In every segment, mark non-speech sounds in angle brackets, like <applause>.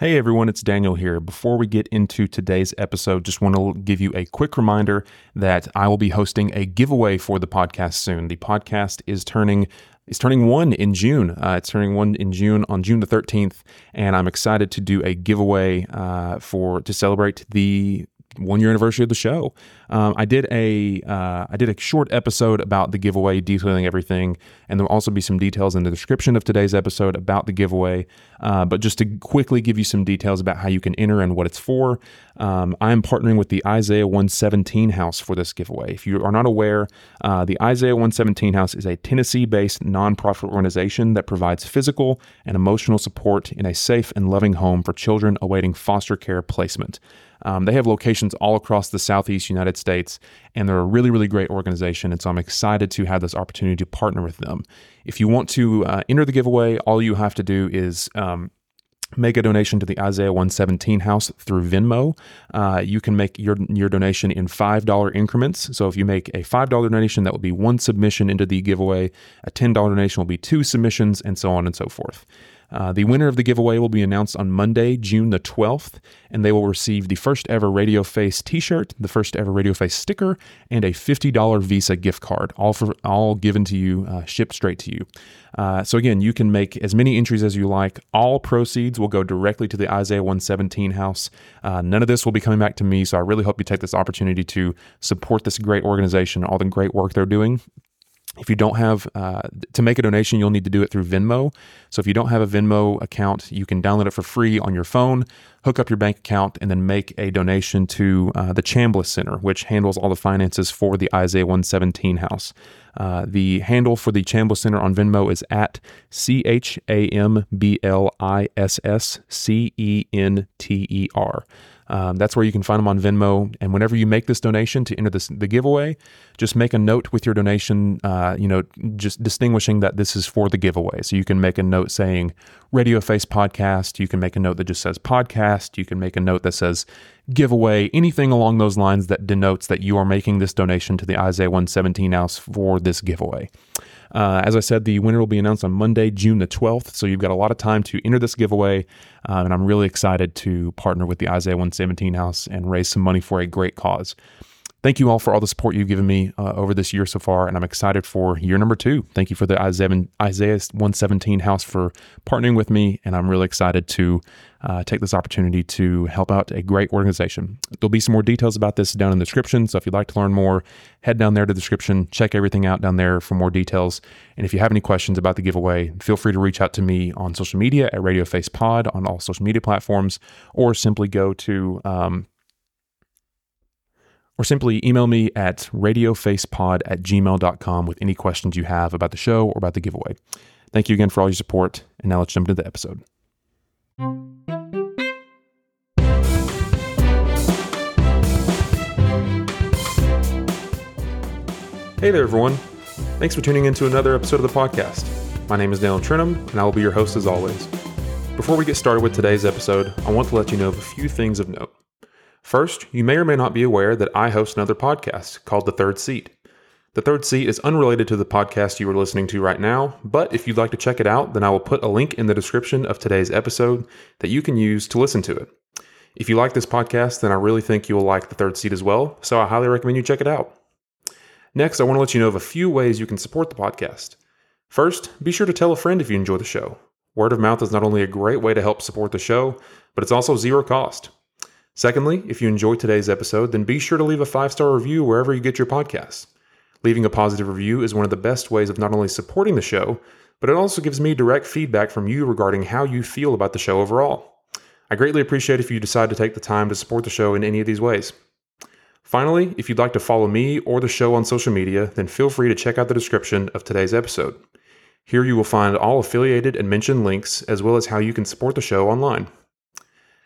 Hey everyone, it's Daniel here. Before we get into today's episode, just want to give you a quick reminder that I will be hosting a giveaway for the podcast soon. The podcast is turning is turning one in June. Uh, it's turning one in June on June the 13th, and I'm excited to do a giveaway uh, for to celebrate the one year anniversary of the show. Um, I did a uh, I did a short episode about the giveaway, detailing everything, and there will also be some details in the description of today's episode about the giveaway. Uh, but just to quickly give you some details about how you can enter and what it's for, um, I am partnering with the Isaiah 117 House for this giveaway. If you are not aware, uh, the Isaiah 117 House is a Tennessee-based nonprofit organization that provides physical and emotional support in a safe and loving home for children awaiting foster care placement. Um, they have locations all across the Southeast United States, and they're a really, really great organization. And so I'm excited to have this opportunity to partner with them. If you want to uh, enter the giveaway, all you have to do is um, make a donation to the Isaiah 117 house through Venmo. Uh, you can make your your donation in $5 increments. So if you make a $5 donation, that will be one submission into the giveaway. A $10 donation will be two submissions, and so on and so forth. Uh, the winner of the giveaway will be announced on Monday, June the 12th, and they will receive the first ever Radio Face t-shirt, the first ever Radio Face sticker, and a $50 Visa gift card, all for all given to you, uh, shipped straight to you. Uh, so again, you can make as many entries as you like. All proceeds will go directly to the Isaiah 117 house. Uh, none of this will be coming back to me, so I really hope you take this opportunity to support this great organization, all the great work they're doing. If you don't have uh, to make a donation, you'll need to do it through Venmo. So if you don't have a Venmo account, you can download it for free on your phone, hook up your bank account, and then make a donation to uh, the Chambliss Center, which handles all the finances for the Isaiah 117 house. Uh, the handle for the Chambliss Center on Venmo is at C H A M B L I S S C E N T E R. Um, that's where you can find them on Venmo. And whenever you make this donation to enter this, the giveaway, just make a note with your donation, uh, you know, just distinguishing that this is for the giveaway. So you can make a note saying Radio Face Podcast. You can make a note that just says podcast. You can make a note that says giveaway, anything along those lines that denotes that you are making this donation to the Isaiah 117 house for this giveaway. Uh, as I said, the winner will be announced on Monday, June the 12th. So you've got a lot of time to enter this giveaway. Uh, and I'm really excited to partner with the Isaiah 117 House and raise some money for a great cause. Thank you all for all the support you've given me uh, over this year so far, and I'm excited for year number two. Thank you for the Isaiah, Isaiah 117 House for partnering with me, and I'm really excited to uh, take this opportunity to help out a great organization. There'll be some more details about this down in the description, so if you'd like to learn more, head down there to the description, check everything out down there for more details. And if you have any questions about the giveaway, feel free to reach out to me on social media at Radio Face Pod on all social media platforms, or simply go to um, or simply email me at radiofacepod at gmail.com with any questions you have about the show or about the giveaway. Thank you again for all your support, and now let's jump into the episode. Hey there, everyone. Thanks for tuning in to another episode of the podcast. My name is Daniel Trentham, and I will be your host as always. Before we get started with today's episode, I want to let you know of a few things of note. First, you may or may not be aware that I host another podcast called The Third Seat. The Third Seat is unrelated to the podcast you are listening to right now, but if you'd like to check it out, then I will put a link in the description of today's episode that you can use to listen to it. If you like this podcast, then I really think you will like The Third Seat as well, so I highly recommend you check it out. Next, I want to let you know of a few ways you can support the podcast. First, be sure to tell a friend if you enjoy the show. Word of mouth is not only a great way to help support the show, but it's also zero cost. Secondly, if you enjoyed today's episode, then be sure to leave a five star review wherever you get your podcasts. Leaving a positive review is one of the best ways of not only supporting the show, but it also gives me direct feedback from you regarding how you feel about the show overall. I greatly appreciate if you decide to take the time to support the show in any of these ways. Finally, if you'd like to follow me or the show on social media, then feel free to check out the description of today's episode. Here you will find all affiliated and mentioned links, as well as how you can support the show online.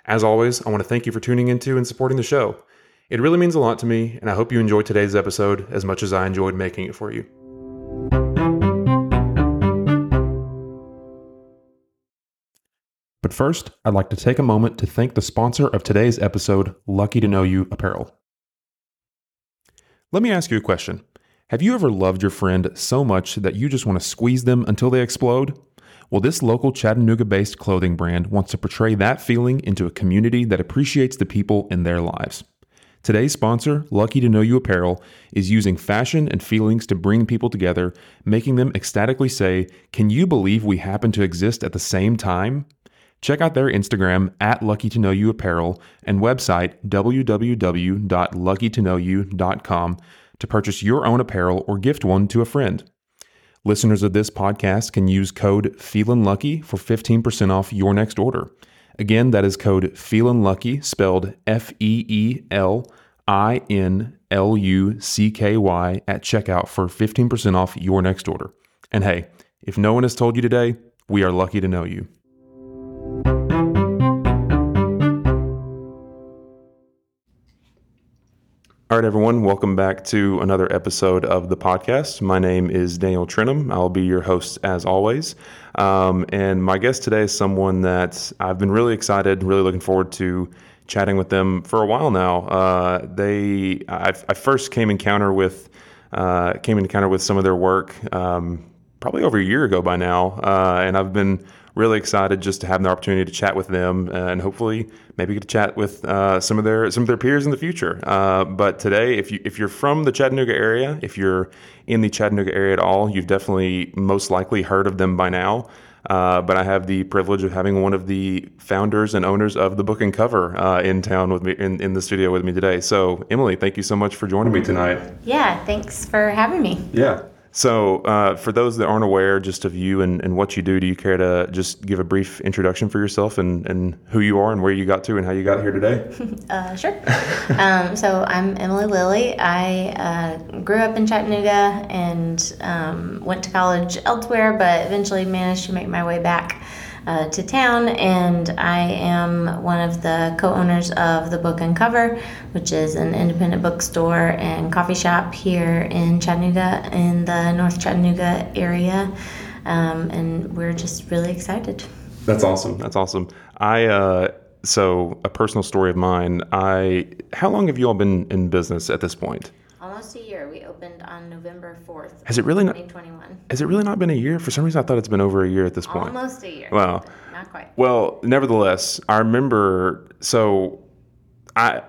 As always, I want to thank you for tuning into and supporting the show. It really means a lot to me, and I hope you enjoyed today's episode as much as I enjoyed making it for you. But first, I'd like to take a moment to thank the sponsor of today's episode, Lucky to Know You Apparel. Let me ask you a question. Have you ever loved your friend so much that you just want to squeeze them until they explode? Well, this local Chattanooga based clothing brand wants to portray that feeling into a community that appreciates the people in their lives. Today's sponsor, Lucky to Know You Apparel, is using fashion and feelings to bring people together, making them ecstatically say, Can you believe we happen to exist at the same time? Check out their Instagram at Lucky to Know You Apparel and website www.luckytoknowyou.com to purchase your own apparel or gift one to a friend. Listeners of this podcast can use code FeelinLucky for 15% off your next order. Again, that is code FeelinLucky, spelled F E E L I N L U C K Y at checkout for 15% off your next order. And hey, if no one has told you today, we are lucky to know you. All right, everyone, welcome back to another episode of the podcast. My name is Daniel Trentham. I'll be your host as always. Um, and my guest today is someone that I've been really excited, really looking forward to chatting with them for a while now. Uh, they, I, I, first came encounter with, uh, came in encounter with some of their work um, probably over a year ago by now, uh, and I've been really excited just to have the opportunity to chat with them and hopefully maybe get to chat with uh, some of their some of their peers in the future. Uh, but today, if you if you're from the Chattanooga area, if you're in the Chattanooga area at all, you've definitely most likely heard of them by now. Uh, but I have the privilege of having one of the founders and owners of the book and cover uh, in town with me in, in the studio with me today. So, Emily, thank you so much for joining me tonight. Yeah, thanks for having me. Yeah. So, uh, for those that aren't aware just of you and, and what you do, do you care to just give a brief introduction for yourself and, and who you are and where you got to and how you got here today? <laughs> uh, sure. um, so, I'm Emily Lilley. I uh, grew up in Chattanooga and um, went to college elsewhere, but eventually managed to make my way back uh, to town, and I am one of the co owners of The Book and Cover, which is an independent bookstore and coffee shop here in Chattanooga, in the North Chattanooga area. Um, and we're just really excited. That's awesome. That's awesome. I, uh, so a personal story of mine. I, how long have you all been in business at this point? Almost a year. We opened on November 4th. Has it really 2021. not Has it really not been a year? For some reason I thought it's been over a year at this point. Almost a year. Well, not quite. Well, nevertheless, I remember so <laughs> I,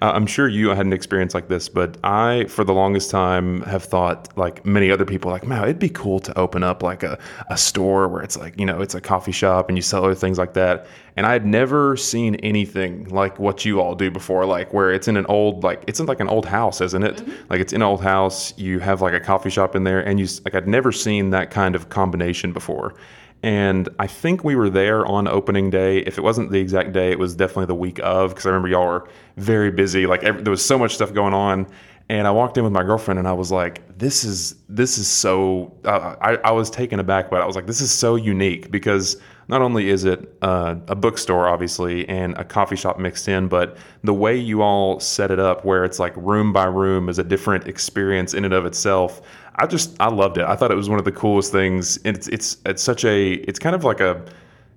I'm sure you had an experience like this, but I, for the longest time, have thought like many other people, like, man, it'd be cool to open up like a, a store where it's like, you know, it's a coffee shop and you sell other things like that. And I had never seen anything like what you all do before, like where it's in an old, like, it's in like an old house, isn't it? Mm-hmm. Like it's in an old house. You have like a coffee shop in there and you, like, I'd never seen that kind of combination before. And I think we were there on opening day. If it wasn't the exact day, it was definitely the week of because I remember y'all were very busy. Like every, there was so much stuff going on. And I walked in with my girlfriend and I was like, this is this is so uh, I, I was taken aback but I was like this is so unique because not only is it uh, a bookstore obviously and a coffee shop mixed in but the way you all set it up where it's like room by room is a different experience in and of itself I just I loved it. I thought it was one of the coolest things. And it's it's it's such a it's kind of like a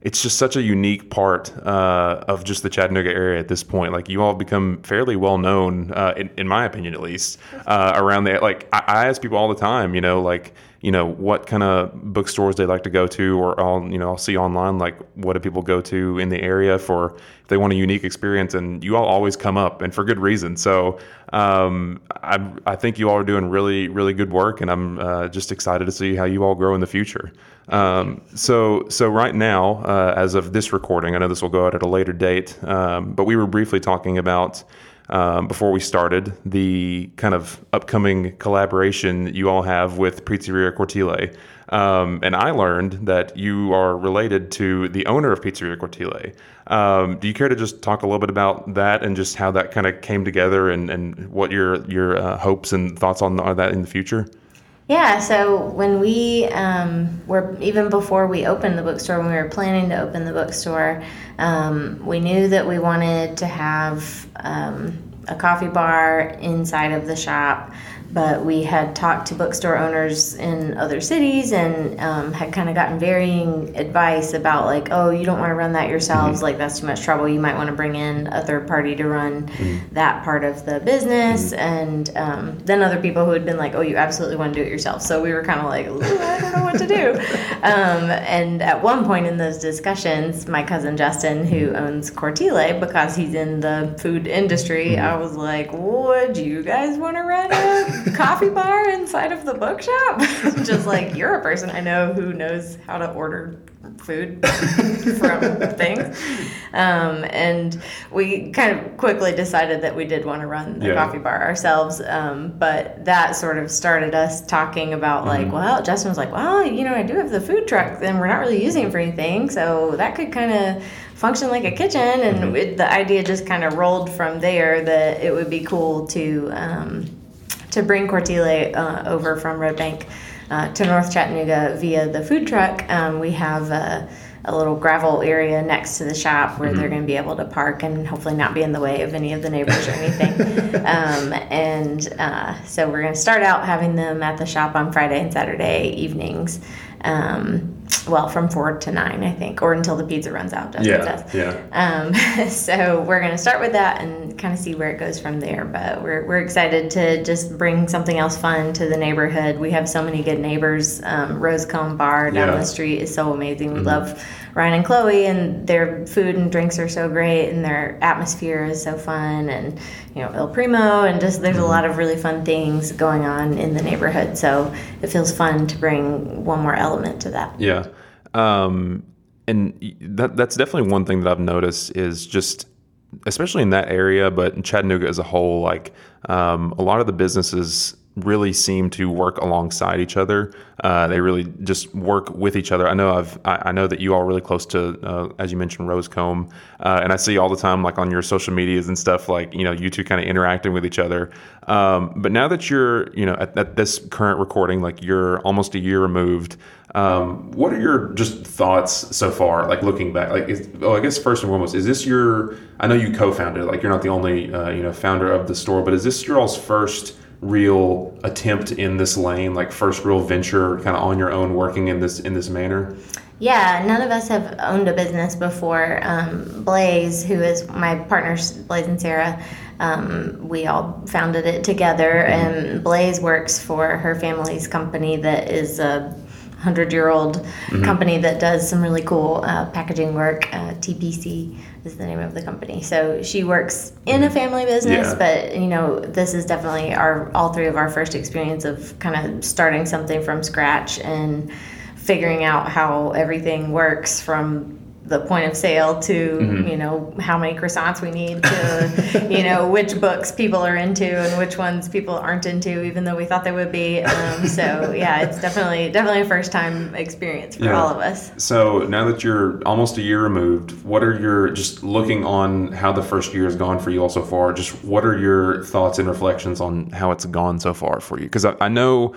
it's just such a unique part uh, of just the Chattanooga area at this point. Like you all have become fairly well known, uh, in, in, my opinion, at least, uh, around the like. I, I, ask people all the time, you know, like you know what kind of bookstores they like to go to, or I'll you know I'll see online like what do people go to in the area for if they want a unique experience, and you all always come up, and for good reason. So um, I I think you all are doing really really good work, and I'm uh, just excited to see how you all grow in the future. Um, so so right now, uh, as of this recording, I know this will go out at a later date, um, but we were briefly talking about um, before we started the kind of upcoming collaboration that you all have with Pizzeria Cortile. Um, and I learned that you are related to the owner of Pizzeria Cortile. Um, do you care to just talk a little bit about that and just how that kind of came together and, and what your your uh, hopes and thoughts on that in the future? Yeah, so when we um, were, even before we opened the bookstore, when we were planning to open the bookstore, um, we knew that we wanted to have um, a coffee bar inside of the shop but we had talked to bookstore owners in other cities and um, had kind of gotten varying advice about like oh you don't want to run that yourselves mm-hmm. like that's too much trouble you might want to bring in a third party to run mm-hmm. that part of the business mm-hmm. and um, then other people who had been like oh you absolutely want to do it yourself so we were kind of like i don't know what to do <laughs> um, and at one point in those discussions my cousin justin who owns cortile because he's in the food industry mm-hmm. i was like would you guys want to run it coffee bar inside of the bookshop. <laughs> Just like you're a person I know who knows how to order food from things. Um, and we kind of quickly decided that we did want to run the yeah. coffee bar ourselves. Um, but that sort of started us talking about, like, mm-hmm. well, Justin was like, well, you know, I do have the food truck and we're not really using it for anything. So that could kind of function like a kitchen. And mm-hmm. it, the idea just kind of rolled from there that it would be cool to. Um, to bring Cortile uh, over from Red Bank uh, to North Chattanooga via the food truck. Um, we have a, a, little gravel area next to the shop where mm-hmm. they're going to be able to park and hopefully not be in the way of any of the neighbors or anything. <laughs> um, and uh, so we're going to start out having them at the shop on Friday and Saturday evenings. Um, well, from four to nine, I think, or until the pizza runs out. Yeah, yeah. Um, <laughs> so we're going to start with that and kind of see where it goes from there. But we're we're excited to just bring something else fun to the neighborhood. We have so many good neighbors. Um, Rosecomb Bar down yeah. the street is so amazing. We mm-hmm. love Ryan and Chloe, and their food and drinks are so great, and their atmosphere is so fun, and you know Il Primo, and just there's mm-hmm. a lot of really fun things going on in the neighborhood. So it feels fun to bring one more element to that. Yeah, um, and that that's definitely one thing that I've noticed is just especially in that area, but in Chattanooga as a whole, like um, a lot of the businesses really seem to work alongside each other. Uh, they really just work with each other. I know I've I, I know that you all really close to, uh, as you mentioned, Rosecomb, uh, and I see all the time like on your social medias and stuff like you know you two kind of interacting with each other. Um, but now that you're you know at, at, this current recording, like you're almost a year removed. Um, what are your just thoughts so far? Like looking back, like is, oh, I guess first and foremost, is this your? I know you co-founded. Like you're not the only uh, you know founder of the store, but is this your all's first? Real attempt in this lane, like first real venture, kind of on your own, working in this in this manner? Yeah, none of us have owned a business before. Um, Blaze, who is my partners, Blaze and Sarah, um, we all founded it together. Mm-hmm. And Blaze works for her family's company that is a hundred year old mm-hmm. company that does some really cool uh, packaging work. Uh, TPC is the name of the company. So she works in a mm-hmm. family business, yeah. but you know, this is definitely our all three of our first experience of kind of starting something from scratch and figuring out how everything works from the point of sale to mm-hmm. you know how many croissants we need to <laughs> you know which books people are into and which ones people aren't into even though we thought they would be um, so yeah it's definitely definitely a first time experience for yeah. all of us so now that you're almost a year removed what are your just looking on how the first year has gone for you all so far just what are your thoughts and reflections on how it's gone so far for you because I, I know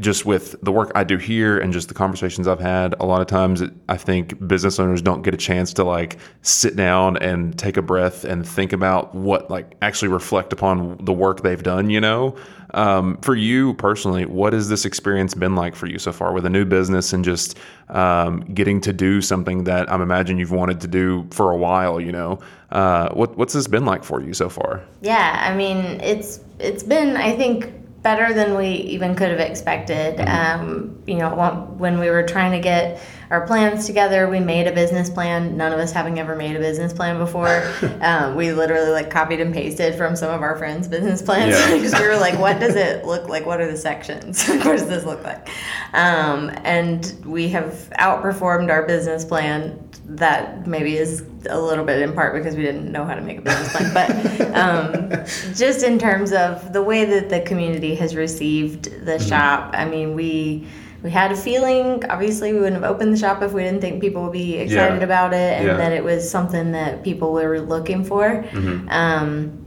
just with the work I do here and just the conversations I've had, a lot of times I think business owners don't get a chance to like sit down and take a breath and think about what like actually reflect upon the work they've done. You know, um, for you personally, what has this experience been like for you so far with a new business and just um, getting to do something that I'm imagine you've wanted to do for a while? You know, uh, what what's this been like for you so far? Yeah, I mean, it's it's been I think better than we even could have expected. Mm-hmm. Um, you know, when we were trying to get our plans together, we made a business plan. None of us having ever made a business plan before, <laughs> um, we literally like copied and pasted from some of our friends' business plans because yeah. <laughs> we were like, "What does it <laughs> look like? What are the sections? what does this look like?" Um, and we have outperformed our business plan that maybe is a little bit in part because we didn't know how to make a business plan, but um, just in terms of the way that the community has received the mm-hmm. shop, I mean, we we had a feeling. Obviously, we wouldn't have opened the shop if we didn't think people would be excited yeah. about it and yeah. that it was something that people were looking for. Mm-hmm. Um,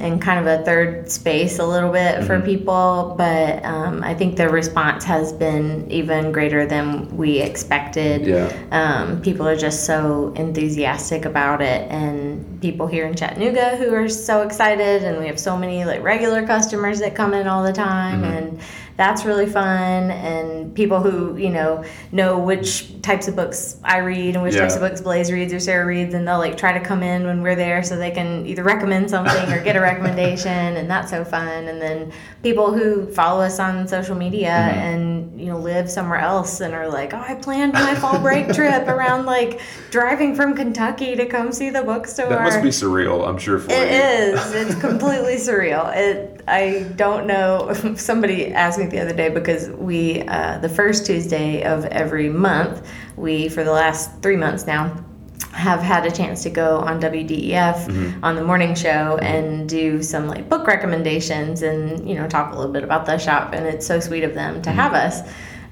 in kind of a third space a little bit for people, but um, I think the response has been even greater than we expected. Yeah. Um, people are just so enthusiastic about it, and people here in Chattanooga who are so excited, and we have so many like regular customers that come in all the time, and that's really fun. And people who you know know which types of books I read and which Yeah. types of books Blaze reads or Sarah reads, and they'll like try to come in when we're there so they can either recommend something or get a <laughs> recommendation, and that's so fun. And then people who follow us on social media Mm-hmm. and you know live somewhere else and are like, oh, I planned my fall break trip <laughs> around like driving from Kentucky to come see the bookstore. Must be surreal, I'm sure for It you. is. It's <laughs> completely surreal. It. I don't know. <laughs> Somebody asked me the other day because we, uh, the first Tuesday of every month, we for the last three months now, have had a chance to go on WDEF on the morning show and do some like book recommendations and you know talk a little bit about the shop. And it's so sweet of them to have us.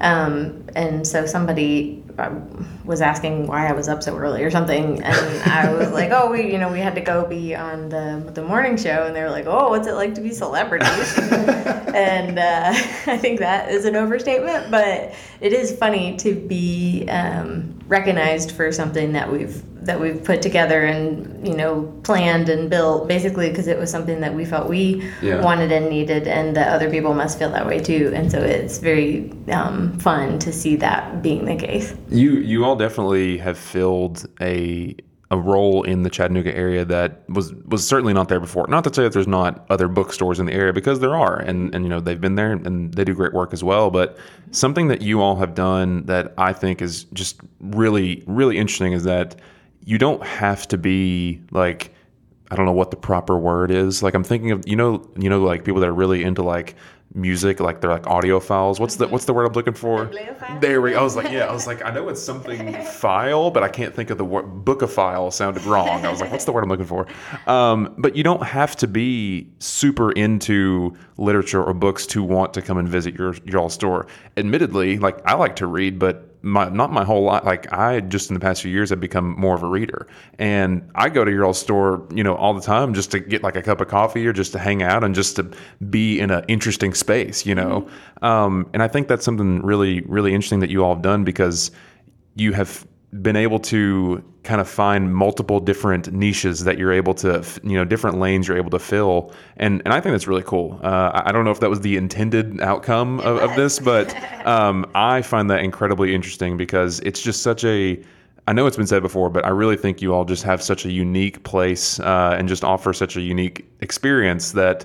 Um, and so somebody um, was asking why I was up so early or something, and I was like, "Oh, we, you know, we had to go be on the the morning show," and they were like, "Oh, what's it like to be celebrities?" <laughs> and uh, <laughs> I think that is an overstatement, but it is funny to be um, recognized for something that we've that we've put together and you know planned and built, basically because it was something that we felt we Yeah. wanted and needed, and that other people must feel that way too, and so it's very um, fun to see that being the case. You you all definitely have filled a a role in the Chattanooga area that was was certainly not there before. Not to say that there's not other bookstores in the area because there are, and and you know they've been there and they do great work as well. But something that you all have done that I think is just really really interesting is that you don't have to be like I don't know what the proper word is. Like I'm thinking of you know you know like people that are really into like music, like they're like audiophiles. What's the what's the word I'm looking for? Bibliophile? There we. I was like, yeah. I was like, I know it's something <laughs> file, but I can't think of the word. book of file sounded wrong. I was like, what's the word I'm looking for? Um, but you don't have to be super into literature or books to want to come and visit your your all store. Admittedly, like I like to read, but my not my whole life. Like I just in the past few years have become more of a reader, and I go to your old store, you know, all the time just to get like a cup of coffee or just to hang out and just to be in an interesting space, you know. Um, and I think that's something really really interesting that you all have done because you have been able to kind of find multiple different niches that you're able to, you know, different lanes you're able to fill, and and I think that's really cool. Uh, I don't know if that was the intended outcome of, of this, but <laughs> um, I find that incredibly interesting because it's just such a. I know it's been said before, but I really think you all just have such a unique place uh, and just offer such a unique experience that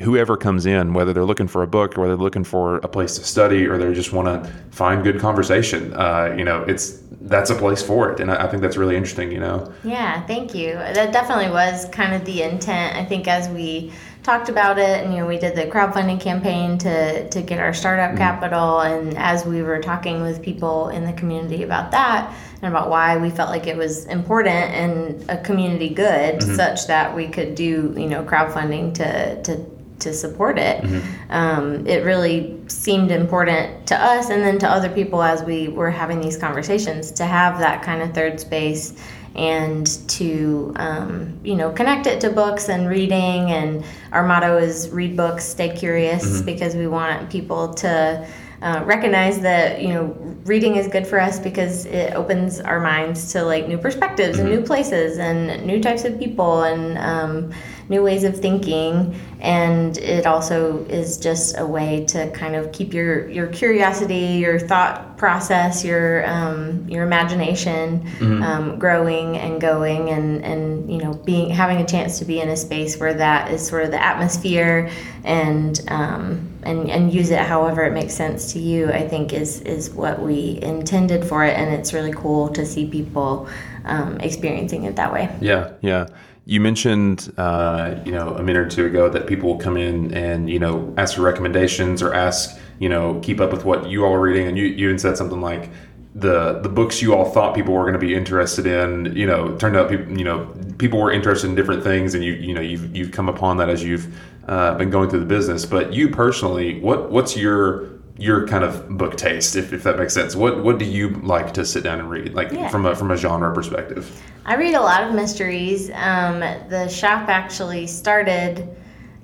whoever comes in, whether they're looking for a book or whether they're looking for a place to study or they just want to find good conversation, uh, you know, it's that's a place for it, and I, I think that's really interesting. You know, Yeah, thank you. That definitely was kind of the intent. I think as we talked about it, and you know, we did the crowdfunding campaign to to get our startup capital, and as we were talking with people in the community about that and about why we felt like it was important and a community good, such that we could do you know crowdfunding to to to support it. Um, it really seemed important to us and then to other people as we were having these conversations to have that kind of third space and to um, you know connect it to books and reading. And our motto is read books stay curious because we want people to uh, recognize that you know reading is good for us because it opens our minds to like new perspectives and new places and new types of people. And um, new ways of thinking and it also is just a way to kind of keep your your curiosity your thought process your um, your imagination um, growing and going and and you know being having a chance to be in a space where that is sort of the atmosphere and um, and and use it however it makes sense to you I think is is what we intended for it and it's really cool to see people um, experiencing it that way Yeah, yeah. You mentioned, uh, you know, a minute or two ago that people will come in and you know ask for recommendations or ask, you know, keep up with what you all are reading, and you, you even said something like the the books you all thought people were going to be interested in, you know, turned out people, you know, people were interested in different things, and you you know you've you've come upon that as you've uh, been going through the business. But you personally, what what's your your kind of book taste, if, if that makes sense. What what do you like to sit down and read, like Yeah. from a from a genre perspective? I read a lot of mysteries. Um, the shop actually started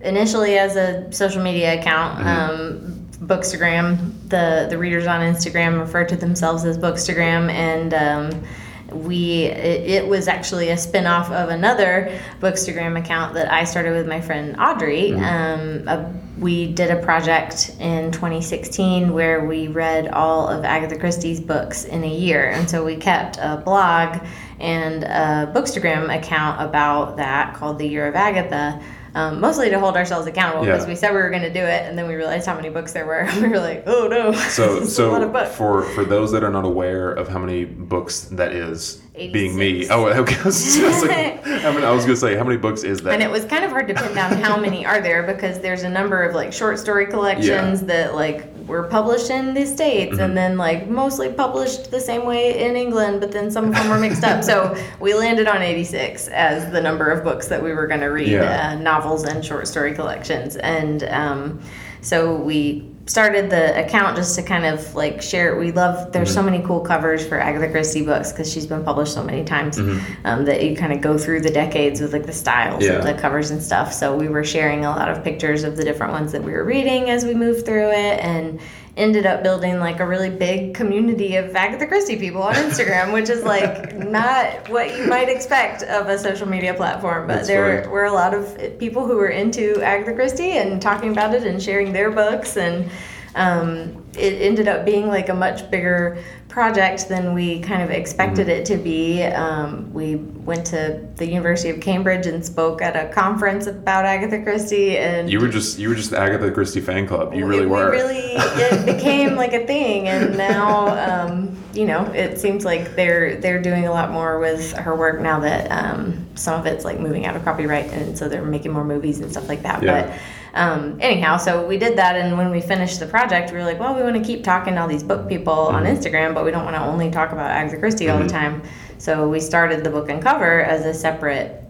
initially as a social media account. Um, Bookstagram. The the readers on Instagram refer to themselves as Bookstagram, and um, we it, it was actually a spin-off of another Bookstagram account that I started with my friend Audrey. Um, a, we did a project in 2016 where we read all of Agatha Christie's books in a year, and so we kept a blog and a Bookstagram account about that called the Year of Agatha. Um, mostly to hold ourselves accountable Yeah. because we said we were going to do it, and then we realized how many books there were. <laughs> we were like, "Oh no!" <laughs> So This is a lot so of books. for for those that are not aware of how many books that is, being me. Oh, okay. I was, like, how many- I was gonna say how many books is that? And it was kind of hard to pin down how many are there because there's a number of like short story collections that like were published in the states Mm-hmm. and then like mostly published the same way in England, but then some of them were mixed up. So <laughs> we landed on 86 as the number of books that we were going to read, Yeah. uh, novels and short story collections, and um, so we started the account just to kind of like share we love there's Mm-hmm. so many cool covers for agatha christie books because she's been published so many times Mm-hmm. um, that you kind of go through the decades with like the styles Yeah. of the covers and stuff so we were sharing a lot of pictures of the different ones that we were reading as we moved through it and ended up building like a really big community of agatha christie people on <laughs> instagram which is like not what you might expect of a social media platform but That's there funny. were a lot of people who were into agatha christie and talking about it and sharing their books and um, it ended up being like a much bigger project than we kind of expected Mm-hmm. it to be. Um, we went to the University of Cambridge and spoke at a conference about Agatha Christie, and you were just you were just the Agatha Christie fan club. You really we, were. We really, it <laughs> became like a thing, and now, um, you know, it seems like they're they're doing a lot more with her work now that um, some of it's like moving out of copyright, and so they're making more movies and stuff like that. Yeah. But um, anyhow, so we did that, and when we finished the project, we were like, well, we want to keep talking to all these book people on Mm-hmm. Instagram, but we don't want to only talk about Agatha Christie all the time. So we started the book and cover as a separate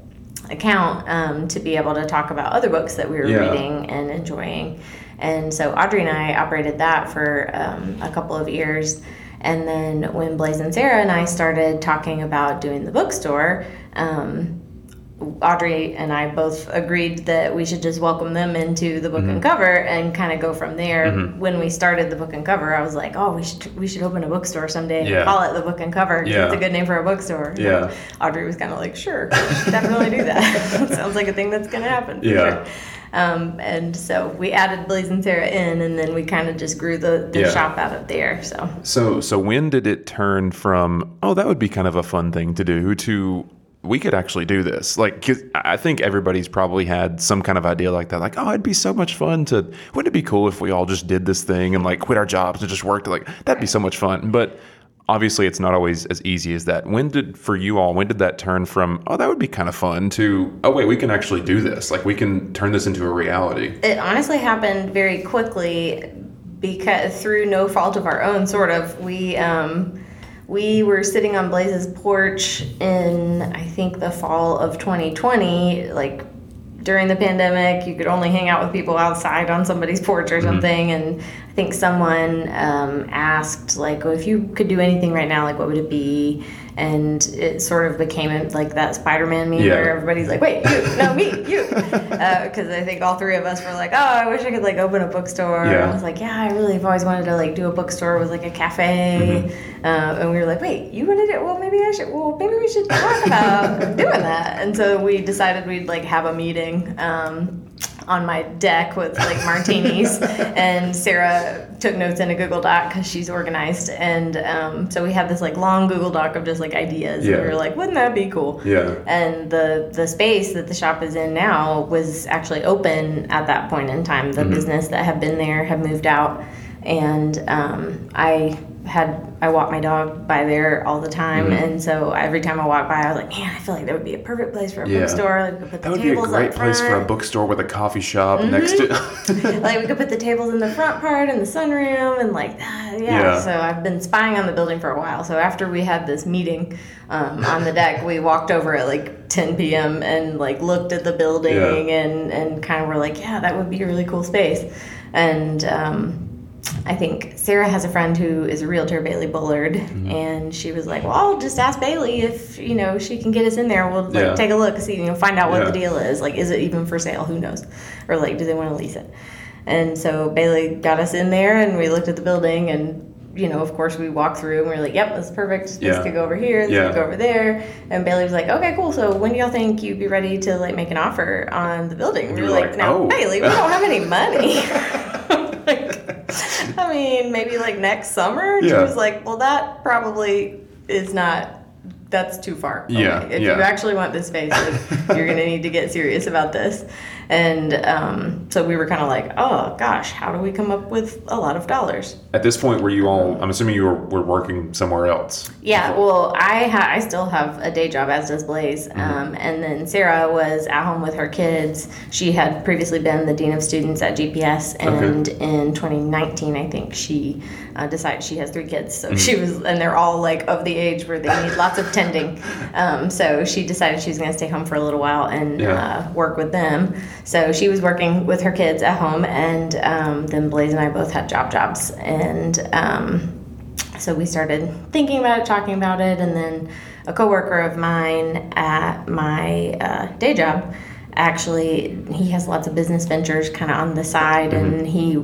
account um, to be able to talk about other books that we were Yeah. reading and enjoying. And so Audrey and I operated that for um, a couple of years. And then when Blaze and Sarah and I started talking about doing the bookstore, um, Audrey and I both agreed that we should just welcome them into the book Mm-hmm. and cover and kind of go from there. When we started the book and cover, I was like, "Oh, we should we should open a bookstore someday Yeah. and call it the book and cover. Yeah. It's a good name for a bookstore." Yeah. <laughs> Audrey was kind of like, "Sure, definitely do that. <laughs> Sounds like a thing that's gonna happen." for Yeah. sure." Um, and so we added Blaze and Sarah in, and then we kind of just grew the, the Yeah. shop out of there. So So so when did it turn from oh that would be kind of a fun thing to do to we could actually do this. Like I think everybody's probably had some kind of idea like that like oh it'd be so much fun to wouldn't it be cool if we all just did this thing and like quit our jobs and just worked? Like that'd be so much fun. But obviously it's not always as easy as that. When did for you all when did that turn from oh that would be kind of fun to oh wait we can actually do this. Like we can turn this into a reality. It honestly happened very quickly because through no fault of our own, sort of. We um, we were sitting on Blaze's porch in I think the fall of 2020, like during the pandemic. You could only hang out with people outside on somebody's porch or something, and I think someone um, asked like, well, if you could do anything right now, like what would it be? And it sort of became like that Spider-Man meme Yeah. where everybody's like, wait, you, no, me, you. <laughs> Because I think all three of us were like, oh, I wish I could like open a bookstore. Yeah. And I was like, yeah, I really have always wanted to like do a bookstore with like a cafe. Mm-hmm. Uh, and we were like, wait, you wanted it? Well, maybe I should. Well, maybe we should talk about <laughs> doing that. And so we decided we'd like have a meeting. Um, on my deck with like martinis, <laughs> and Sarah took notes in a Google Doc because she's organized, and um, so we have this like long Google Doc of just like ideas. Yeah. And we were like, wouldn't that be cool? Yeah. And the the space that the shop is in now was actually open at that point in time. The business that had been there had moved out, and um, I had I walk my dog by there all the time, and so every time I walk by, I was like, man, I feel like that would be a perfect place for a Yeah. bookstore. Like, we could put the that would be a tables great place for a bookstore with a coffee shop next to <laughs> <laughs> like we could put the tables in the front part and the sunroom and like that. Yeah. Yeah. So I've been spying on the building for a while. So after we had this meeting um, on the deck, we walked over at like 10 p.m. and like looked at the building Yeah. and and kind of were like, yeah, that would be a really cool space. And um, I think Sarah has a friend who is a realtor, Bailey Bullard, Mm-hmm. and she was like, "Well, I'll just ask Bailey if you know she can get us in there. We'll like Yeah. take a look, see, you know, find out what Yeah. the deal is. Like, is it even for sale? Who knows? Or like, do they want to lease it?" And so Bailey got us in there, and we looked at the building, and you know, of course, we walked through, and we are like, "Yep, this is perfect. This Yeah. could go over here. This Yeah. could go over there." And Bailey was like, "Okay, cool. So when do y'all think you'd be ready to like make an offer on the building?" We were like, like, "Now, "Oh." Bailey, we don't have any money." <laughs> <laughs> I mean, maybe like next summer. She Yeah. was like, well, that probably is not. That's too far. away. Yeah, If yeah. you actually want this space, like, you're gonna need to get serious about this. And um, so we were kind of like, oh gosh, how do we come up with a lot of dollars? At this point, were you all? I'm assuming you were, were working somewhere else. Yeah, well, I ha- I still have a day job, as does Blaze. Mm-hmm. Um, and then Sarah was at home with her kids. She had previously been the dean of students at GPS, and in 2019, I think she uh, decided she has three kids. Mm-hmm. So she was, and they're all like of the age where they need lots of tending. <laughs> Um, so she decided she was going to stay home for a little while and Yeah. uh, work with them. So she was working with her kids at home, and um, then Blaze and I both had job jobs, and. Um, so we started thinking about it, talking about it, and then a coworker of mine at my uh, day job actually he has lots of business ventures kind of on the side, and he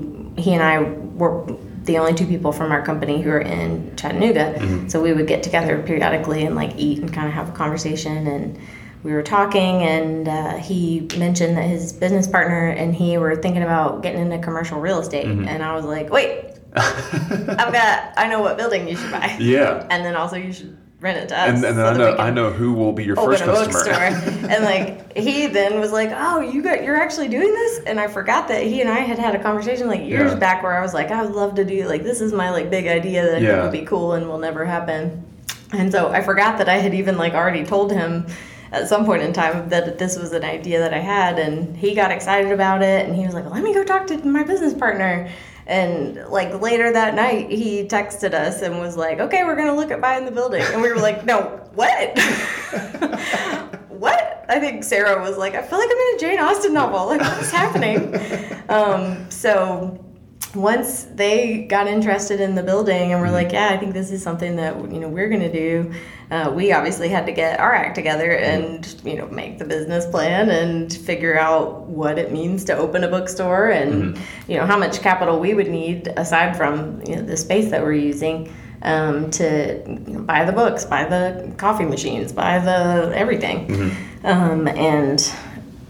he and I were the only two people from our company who are in Chattanooga. So we would get together periodically and like eat and kind of have a conversation and. We were talking, and uh, he mentioned that his business partner and he were thinking about getting into commercial real estate. And I was like, "Wait, <laughs> I've got. I know what building you should buy, Yeah. and then also you should rent it to us. And, and then so I know I know who will be your first customer. <laughs> <laughs> and like he then was like, "Oh, you got you're actually doing this," and I forgot that he and I had had a conversation like years Yeah. back where I was like, "I would love to do like this is my like big idea that Yeah. would be cool and will never happen," and so I forgot that I had even like already told him at some point in time that this was an idea that I had, and he got excited about it, and he was like, "Let me go talk to my business partner." And like later that night, he texted us and was like, "Okay, we're gonna look at buying the building," and we were like, "No, what? <laughs> what?" I think Sarah was like, "I feel like I'm in a Jane Austen novel. Like, what's happening?" um, so once they got interested in the building and were like, "Yeah, I think this is something that you know we're gonna do," uh, we obviously had to get our act together and you know make the business plan and figure out what it means to open a bookstore and you know how much capital we would need aside from you know, the space that we're using. Um, to you know, buy the books, buy the coffee machines, buy the everything, um, and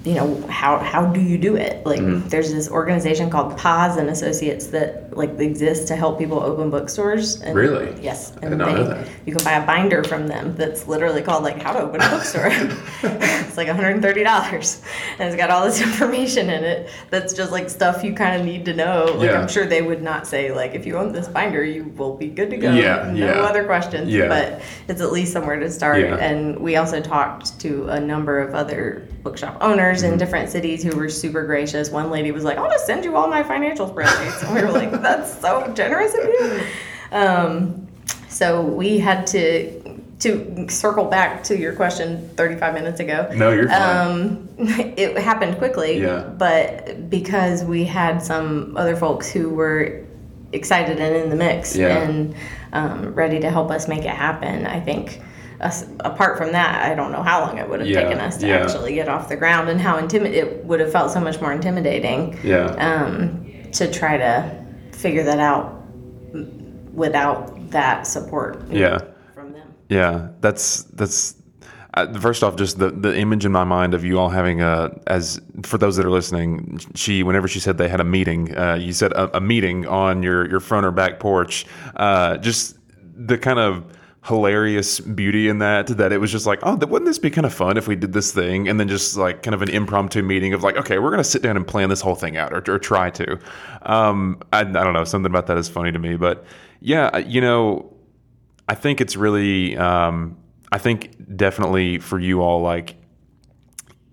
you know how how do you do it like Mm-hmm. there's this organization called paz and associates that like exists to help people open bookstores and Really? yes I did not know that. you can buy a binder from them that's literally called like how to open a bookstore <laughs> it's like $130 and it's got all this <laughs> information in it that's just like stuff you kind of need to know like Yeah. i'm sure they would not say like if you own this binder you will be good to go Yeah, no yeah. other questions Yeah. but it's at least somewhere to start Yeah. and we also talked to a number of other bookshop owners Mm-hmm. in different cities who were super gracious one lady was like i'll just send you all my financial spreadsheets and we were like <laughs> that's so generous of you um, so we had to to circle back to your question 35 minutes ago No, you're fine. um, <laughs> it happened quickly Yeah. but because we had some other folks who were excited and in the mix Yeah. and um, ready to help us make it happen i think us, apart from that i don't know how long it would have Yeah, taken us to yeah. actually get off the ground and how intimid- it would have felt so much more intimidating yeah. um, to try to figure that out without that support yeah. from them Yeah, that's that's. Uh, first off, just the, the image in my mind of you all having a as for those that are listening, she whenever she said they had a meeting, uh, you said a, a meeting on your your front or back porch. Uh, just the kind of hilarious beauty in that that it was just like oh wouldn't this be kind of fun if we did this thing? And then just like kind of an impromptu meeting of like okay we're gonna sit down and plan this whole thing out or, or try to. Um I, I don't know something about that is funny to me but yeah you know I think it's really, um, I think definitely for you all, like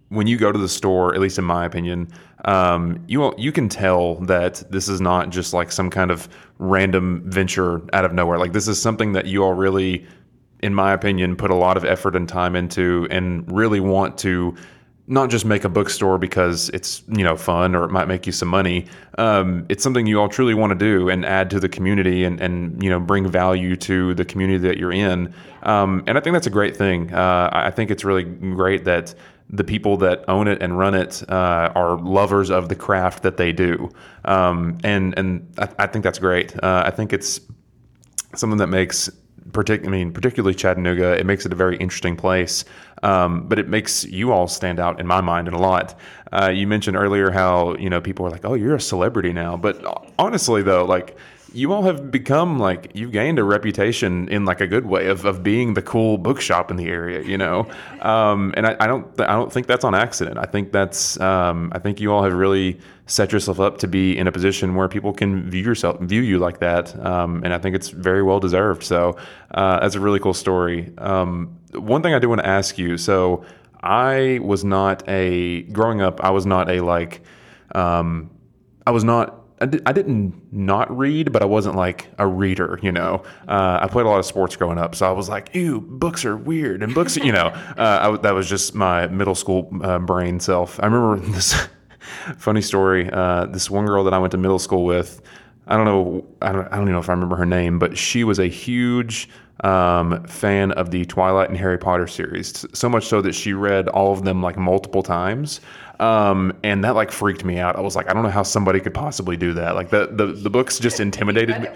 when you go to the store, at least in my opinion, um, you you can tell that this is not just like some kind of random venture out of nowhere. Like this is something that you all really, in my opinion, put a lot of effort and time into, and really want to not just make a bookstore because it's you know fun or it might make you some money. Um, it's something you all truly want to do and add to the community and, and you know bring value to the community that you're in. Um, and I think that's a great thing. Uh, I think it's really great that the people that own it and run it uh, are lovers of the craft that they do. Um, and and I, I, think that's great. Uh, I think it's something that makes partic- I mean, particularly Chattanooga, it makes it a very interesting place. Um, but it makes you all stand out in my mind a lot. Uh, you mentioned earlier how you know people are like, "Oh, you're a celebrity now," but honestly, though, like you all have become like you've gained a reputation in like a good way of, of being the cool bookshop in the area, you know. Um, and I, I, don't I don't think that's on accident. I think that's um, I think you all have really set yourself up to be in a position where people can view yourself view you like that. Um, and I think it's very well deserved. So uh, that's a really cool story. Um, one thing I do want to ask you. So I was not a growing up. I was not a like. Um, I was not I, did, I didn't not read, but I wasn't like a reader, you know. Uh, I played a lot of sports growing up, so I was like, "Ew, books are weird," and books, you know, <laughs> uh, I, that was just my middle school uh, brain self. I remember <laughs> this funny story. Uh, this one girl that I went to middle school with, I don't know, I don't, I don't even know if I remember her name, but she was a huge um, fan of the Twilight and Harry Potter series, so much so that she read all of them like multiple times. Um, and that like freaked me out. I was like, I don't know how somebody could possibly do that. Like the the, the books just <laughs> intimidated me.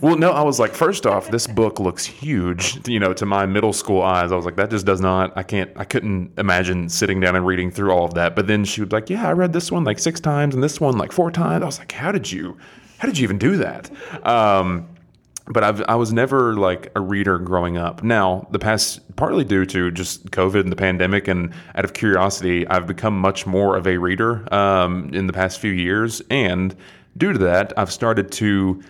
Well, no, I was like, first off, this book looks huge. You know, to my middle school eyes, I was like, that just does not. I can't. I couldn't imagine sitting down and reading through all of that. But then she was like, yeah, I read this one like six times and this one like four times. I was like, how did you? How did you even do that? Um, but I've, I was never like a reader growing up. Now, the past, partly due to just COVID and the pandemic, and out of curiosity, I've become much more of a reader um, in the past few years. And due to that, I've started to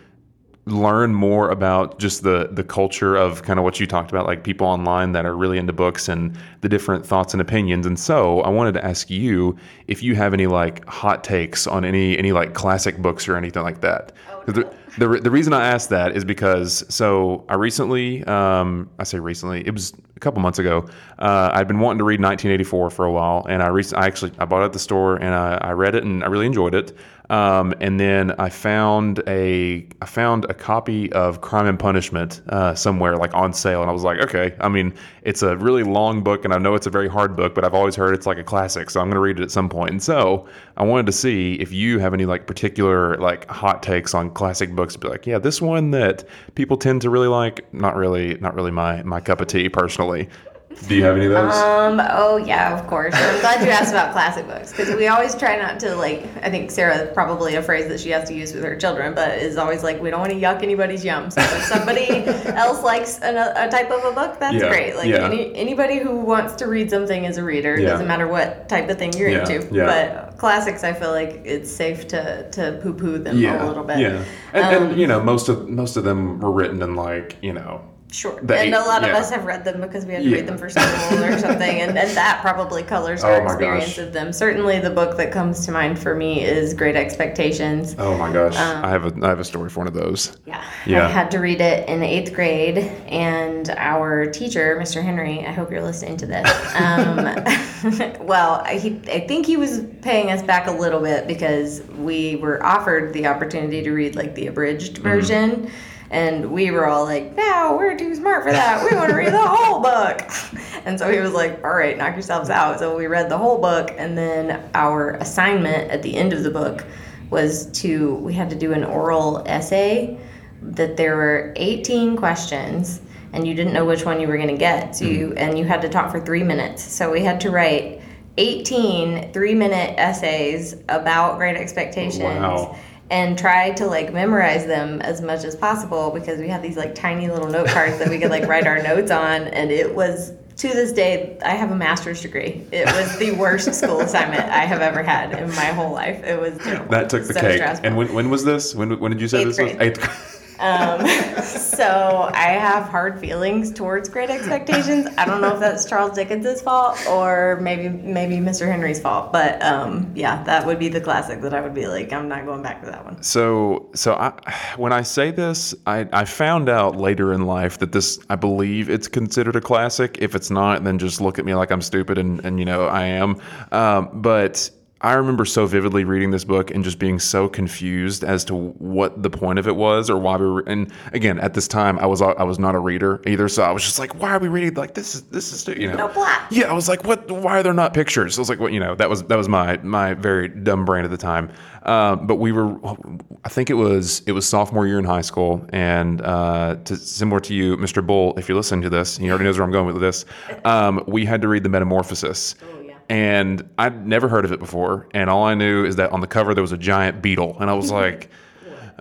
learn more about just the the culture of kind of what you talked about like people online that are really into books and the different thoughts and opinions and so I wanted to ask you if you have any like hot takes on any any like classic books or anything like that oh, no. The, the, the reason I asked that is because so I recently um, I say recently it was a couple months ago uh, I'd been wanting to read 1984 for a while and I, rec- I actually I bought it at the store and I, I read it and I really enjoyed it um, and then I found a I found a copy of Crime and Punishment uh, somewhere like on sale, and I was like, okay. I mean, it's a really long book, and I know it's a very hard book, but I've always heard it's like a classic, so I'm going to read it at some point. And so I wanted to see if you have any like particular like hot takes on classic books. Be like, yeah, this one that people tend to really like. Not really, not really my my cup of tea personally. Do you have any of those? Um. Oh yeah, of course. I'm glad you asked about classic books because we always try not to like. I think Sarah probably a phrase that she has to use with her children, but is always like, we don't want to yuck anybody's yum. So if somebody <laughs> else likes a, a, type of a book, that's yeah. great. Like yeah. any, anybody who wants to read something is a reader. It yeah. doesn't matter what type of thing you're into. But classics, I feel like it's safe to to poo poo them a little bit. Yeah. And, um, and you know, most of most of them were written in like you know Sure. The and eight, a lot yeah. of us have read them because we had to yeah. read them for school or something, and, and that probably colors <laughs> our oh experience gosh. of them. Certainly, the book that comes to mind for me is Great Expectations. Oh my gosh, um, I have a I have a story for one of those. Yeah, yeah. I had to read it in eighth grade, and our teacher, Mr. Henry, I hope you're listening to this. Um, <laughs> well, I, he, I think he was paying us back a little bit because we were offered the opportunity to read like the abridged mm-hmm. version. Mm-hmm and we were all like, no, we're too smart for that. We want to read the whole book. <laughs> And so he was like, all right, knock yourselves out. So we read the whole book. And then our assignment at the end of the book was to, we had to do an oral essay that there were 18 questions and you didn't know which one you were going to get. So you, mm-hmm. and you had to talk for three minutes. So we had to write 18 three minute essays about great expectations. Wow and try to like memorize them as much as possible because we had these like tiny little note cards that we could like write our <laughs> notes on and it was to this day i have a master's degree it was the worst school assignment i have ever had in my whole life it was terrible. that took the so cake stressful. and when, when was this when, when did you say Eighth this grade. was eighth <laughs> Um, <laughs> so I have hard feelings towards Great Expectations. I don't know if that's Charles Dickens' fault or maybe maybe Mr. Henry's fault, but um, yeah, that would be the classic that I would be like, I'm not going back to that one. So, so I, when I say this, I, I found out later in life that this, I believe it's considered a classic. If it's not, then just look at me like I'm stupid, and, and you know I am. Um, but I remember so vividly reading this book and just being so confused as to what the point of it was or why we were. And again, at this time, I was I was not a reader either, so I was just like, why are we reading like this? Is this is you know? No plot. Yeah, I was like, what? Why are there not pictures? I was like, what? You know, that was that was my my very dumb brain at the time. Um, but we were, I think it was it was sophomore year in high school, and uh, to, similar to you, Mr. Bull, if you're listening to this, he already knows where I'm going with this. Um, we had to read the Metamorphosis. And I'd never heard of it before. And all I knew is that on the cover there was a giant beetle. And I was <laughs> like,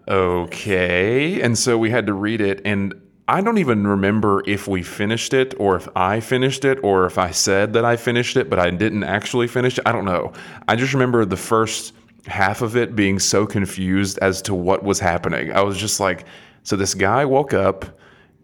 okay. And so we had to read it. And I don't even remember if we finished it or if I finished it or if I said that I finished it, but I didn't actually finish it. I don't know. I just remember the first half of it being so confused as to what was happening. I was just like, so this guy woke up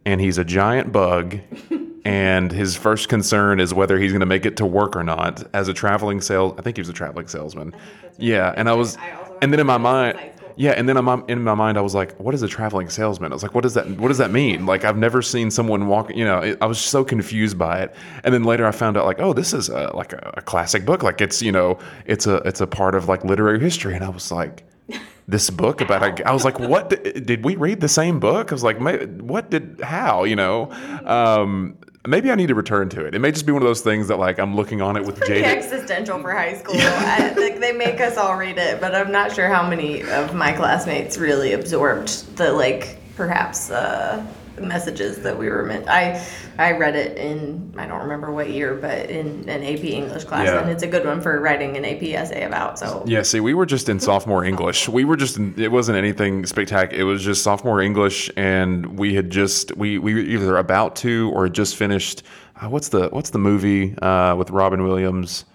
and he's a giant bug <laughs> and his first concern is whether he's going to make it to work or not as a traveling sales i think he was a traveling salesman. Yeah and i was and then in my mind yeah and then in my, in my mind i was like what is a traveling salesman? I was like what does that what does that mean? Like i've never seen someone walk you know it, i was so confused by it. And then later i found out like oh this is a, like a, a classic book. Like it's you know it's a it's a part of like literary history. And i was like <laughs> this book about a, I was like, what did, did, we read the same book? I was like, what did how? You know? Um, maybe I need to return to it. It may just be one of those things that like I'm looking on it with jaded. existential for high school. <laughs> I, like they make us all read it, but I'm not sure how many of my classmates really absorbed the like perhaps uh, messages that we were meant. I I read it in I don't remember what year, but in an AP English class, yeah. and it's a good one for writing an AP essay about. So yeah, see, we were just in sophomore English. We were just in, it wasn't anything spectacular. It was just sophomore English, and we had just we we were either about to or just finished. Uh, what's the what's the movie uh, with Robin Williams?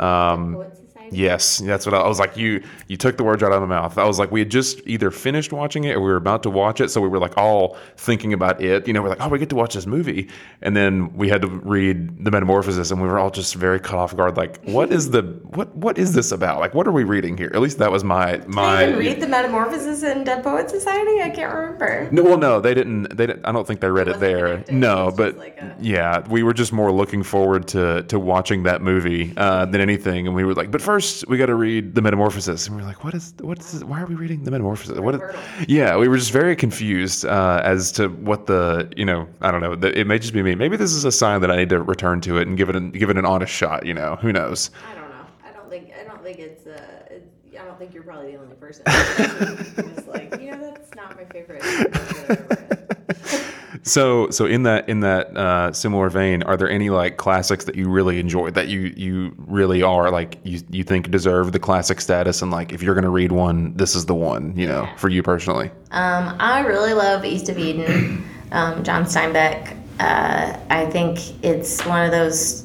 Um, Yes, that's what I, I, was like. You you took the words right out of my mouth. I was like, we had just either finished watching it or we were about to watch it, so we were like all thinking about it. You know, we're like, oh, we get to watch this movie, and then we had to read the Metamorphosis, and we were all just very caught off guard. Like, what is the what what is this about? Like, what are we reading here? At least that was my my. Did read the Metamorphosis in Dead Poet Society? I can't remember. No, well, no, they didn't. They didn't, I don't think they read it, it there. Connected. No, it but like a... yeah, we were just more looking forward to to watching that movie uh, than anything, and we were like, but first we got to read the Metamorphosis, and we are like, "What is? What is? This? Why are we reading the Metamorphosis? What?" Yeah, we were just very confused uh, as to what the you know. I don't know. The, it may just be me. Maybe this is a sign that I need to return to it and give it an, give it an honest shot. You know, who knows? I don't know. I don't think. I don't think it's. Uh, it, I don't think you're probably the only person. <laughs> Just like you know, that's not my favorite. <laughs> so so in that in that uh, similar vein, are there any like classics that you really enjoyed that you you really are like you you think deserve the classic status and like if you're gonna read one, this is the one you know for you personally. Um, I really love East of Eden, um, John Steinbeck. Uh, I think it's one of those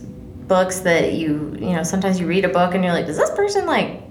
books that you you know sometimes you read a book and you're like, does this person like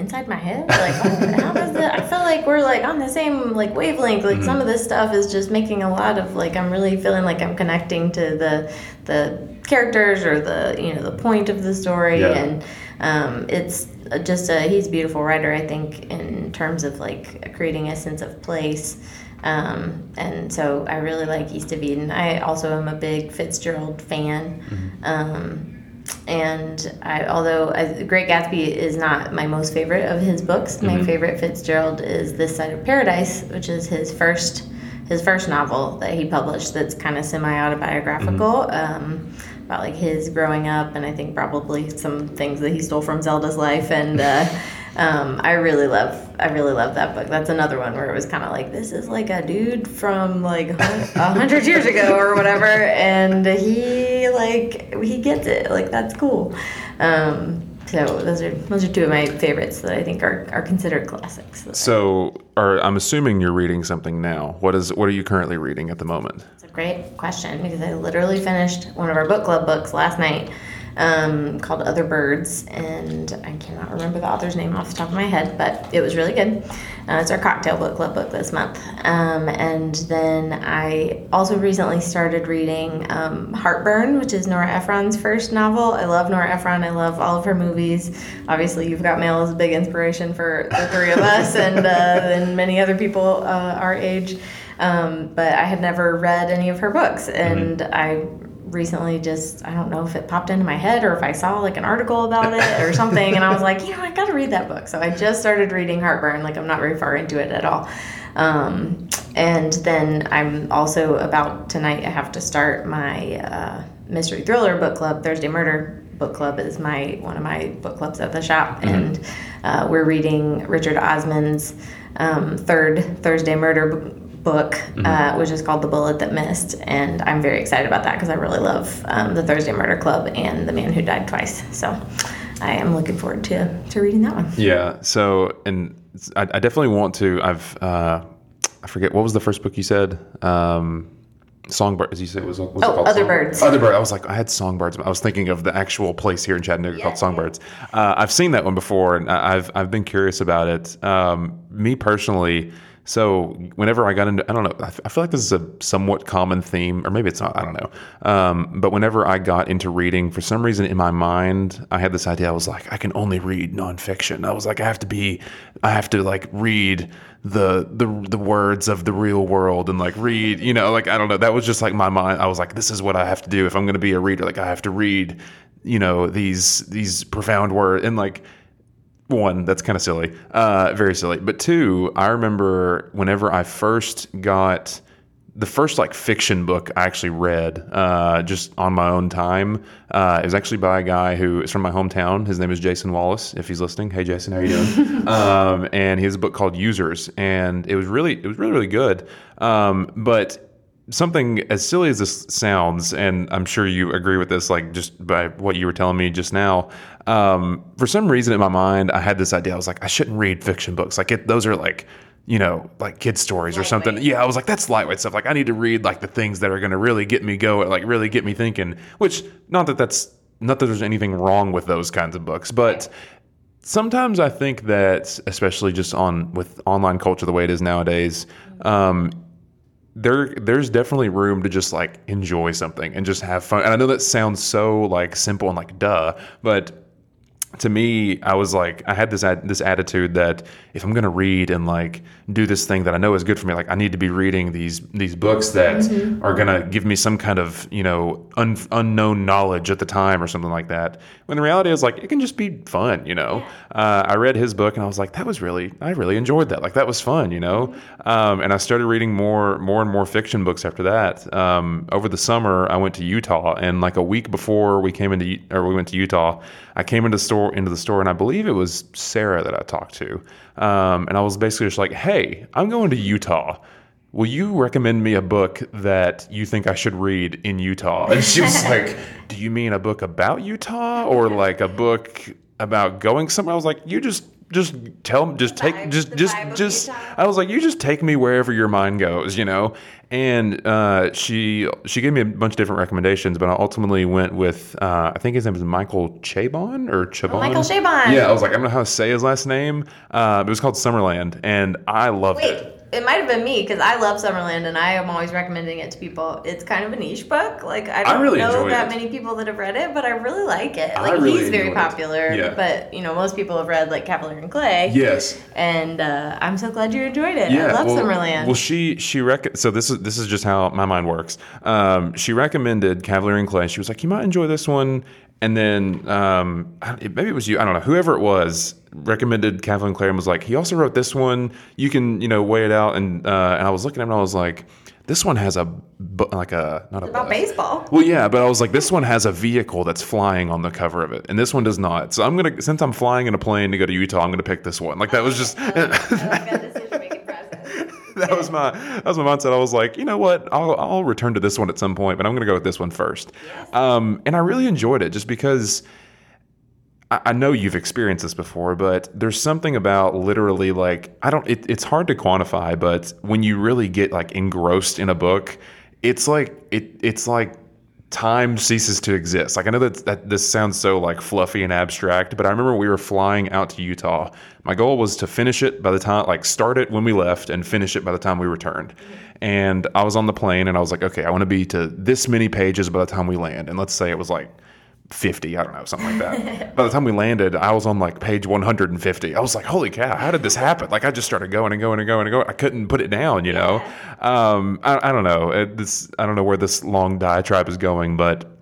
inside my head. Like, how does that? I feel like we're like on the same like wavelength. Like mm-hmm. some of this stuff is just making a lot of like I'm really feeling like I'm connecting to the the characters or the you know the point of the story, yeah. and um, it's just a he's a beautiful writer. I think in terms of like creating a sense of place. Um, and so I really like East of Eden. I also am a big Fitzgerald fan. Mm-hmm. Um, and I, although I, Great Gatsby is not my most favorite of his books, mm-hmm. my favorite Fitzgerald is This Side of Paradise, which is his first his first novel that he published. That's kind of semi autobiographical. Mm-hmm. Um, about like his growing up and I think probably some things that he stole from Zelda's life and uh, <laughs> um, I really love I really love that book. That's another one where it was kind of like this is like a dude from like <laughs> a hundred years ago or whatever, and he like he gets it. Like that's cool. Um, so those are those are two of my favorites that I think are, are considered classics. So, are, I'm assuming you're reading something now. What is what are you currently reading at the moment? It's a great question because I literally finished one of our book club books last night. Um, called Other Birds, and I cannot remember the author's name off the top of my head, but it was really good. Uh, it's our cocktail book club book this month. Um, and then I also recently started reading um, Heartburn, which is Nora Ephron's first novel. I love Nora Ephron. I love all of her movies. Obviously, You've Got Mail is a big inspiration for the three of us and, uh, and many other people uh, our age. Um, but I had never read any of her books, and mm-hmm. I recently just I don't know if it popped into my head or if I saw like an article about it or <laughs> something and I was like, you know, I got to read that book. So I just started reading Heartburn. Like I'm not very far into it at all. Um, and then I'm also about tonight. I have to start my uh, mystery thriller book club. Thursday Murder book club is my one of my book clubs at the shop, mm-hmm. and uh, we're reading Richard Osman's um, third Thursday Murder book, mm-hmm. uh, which is called The Bullet That Missed. And I'm very excited about that because I really love um, the Thursday Murder Club and The Man Who Died Twice. So I am looking forward to, to reading that one. Yeah. So, and I, I definitely want to. I've, uh, I forget, what was the first book you said? Um, Songbird, as you said, was oh, it called? Other Song- Birds. Other Bird. I was like, I had Songbirds. I was thinking of the actual place here in Chattanooga yeah, called Songbirds. Uh, I've seen that one before, and I've I've been curious about it. Um, me personally, so whenever I got into, I don't know, I feel like this is a somewhat common theme, or maybe it's not, I don't know. Um, but whenever I got into reading, for some reason in my mind, I had this idea. I was like, I can only read nonfiction. I was like, I have to be, I have to like read the the the words of the real world and like read, you know, like I don't know. That was just like my mind. I was like, this is what I have to do if I'm going to be a reader. Like I have to read, you know, these these profound words and like one, that's kind of silly, uh, very silly. But two, I remember whenever I first got the first like fiction book I actually read uh, just on my own time. Uh, it was actually by a guy who is from my hometown. His name is Jason Wallace. If he's listening, hey Jason, how you doing? <laughs> um, and he has a book called Users, and it was really it was really really good. Um, but something as silly as this sounds, and I'm sure you agree with this, like just by what you were telling me just now. Um, for some reason in my mind, I had this idea. I was like, I shouldn't read fiction books. Like it, those are like, you know, like kid stories or something. Yeah, I was like, that's lightweight stuff. Like I need to read like the things that are going to really get me going, like really get me thinking. Which not that that's not that there's anything wrong with those kinds of books, but sometimes I think that, especially just on with online culture the way it is nowadays, um, there there's definitely room to just like enjoy something and just have fun. And I know that sounds so like simple and like duh, but to me, I was like, I had this ad, this attitude that if I'm going to read and like do this thing that I know is good for me, like I need to be reading these these books that mm-hmm. are going to give me some kind of you know un, unknown knowledge at the time or something like that. When the reality is like it can just be fun, you know. Uh, I read his book and I was like, that was really I really enjoyed that. Like that was fun, you know. Um, and I started reading more more and more fiction books after that. Um, over the summer, I went to Utah and like a week before we came into or we went to Utah, I came into the store into the store and I believe it was Sarah that I talked to. Um, and I was basically just like, hey, I'm going to Utah. Will you recommend me a book that you think I should read in Utah? And she was <laughs> like, Do you mean a book about Utah or like a book about going somewhere? I was like, You just just tell just take just just just I was like you just take me wherever your mind goes you know? And uh, she she gave me a bunch of different recommendations but I ultimately went with uh, I think his name is Michael Chabon or Chabon. Oh, Michael Chabon. Yeah I was like I don't know how to say his last name uh, it was called Summerland and I loved Wait. it it might have been me because I love Summerland and I am always recommending it to people. It's kind of a niche book. Like I don't I really know that it. many people that have read it, but I really like it. Like really he's very popular, yeah. but you know most people have read like Kavalier and Clay. Yes. And uh, I'm so glad you enjoyed it. Yeah, I love well, Summerland. Well, she she rec- so this is this is just how my mind works. Um, she recommended Kavalier and Clay. She was like, you might enjoy this one. And then um, maybe it was you. I don't know. Whoever it was recommended Kathleen Clare and was like, he also wrote this one. You can you know weigh it out. And uh, and I was looking at him and I was like, this one has a like a not a about bus. baseball. Well, yeah, but I was like, this one has a vehicle that's flying on the cover of it, and this one does not. So I'm gonna since I'm flying in a plane to go to Utah, I'm gonna pick this one. Like that was just. <laughs> <laughs> that was my that was my mindset. I was like, you know what, I'll I'll return to this one at some point, but I'm going to go with this one first. Um, and I really enjoyed it just because I, know you've experienced this before, but there's something about literally like I don't. It, it's hard to quantify, but when you really get like engrossed in a book, it's like it it's like time ceases to exist. Like I know that, that this sounds so like fluffy and abstract, but I remember we were flying out to Utah. My goal was to finish it by the time like start it when we left and finish it by the time we returned. And I was on the plane and I was like, okay, I want to be to this many pages by the time we land. And let's say it was like 50, I don't know, something like that. By the time we landed, I was on like page 150. I was like, holy cow, how did this happen? Like, I just started going and going and going and going. I couldn't put it down, you know? Um, I, I don't know. It, this, I don't know where this long diatribe is going, but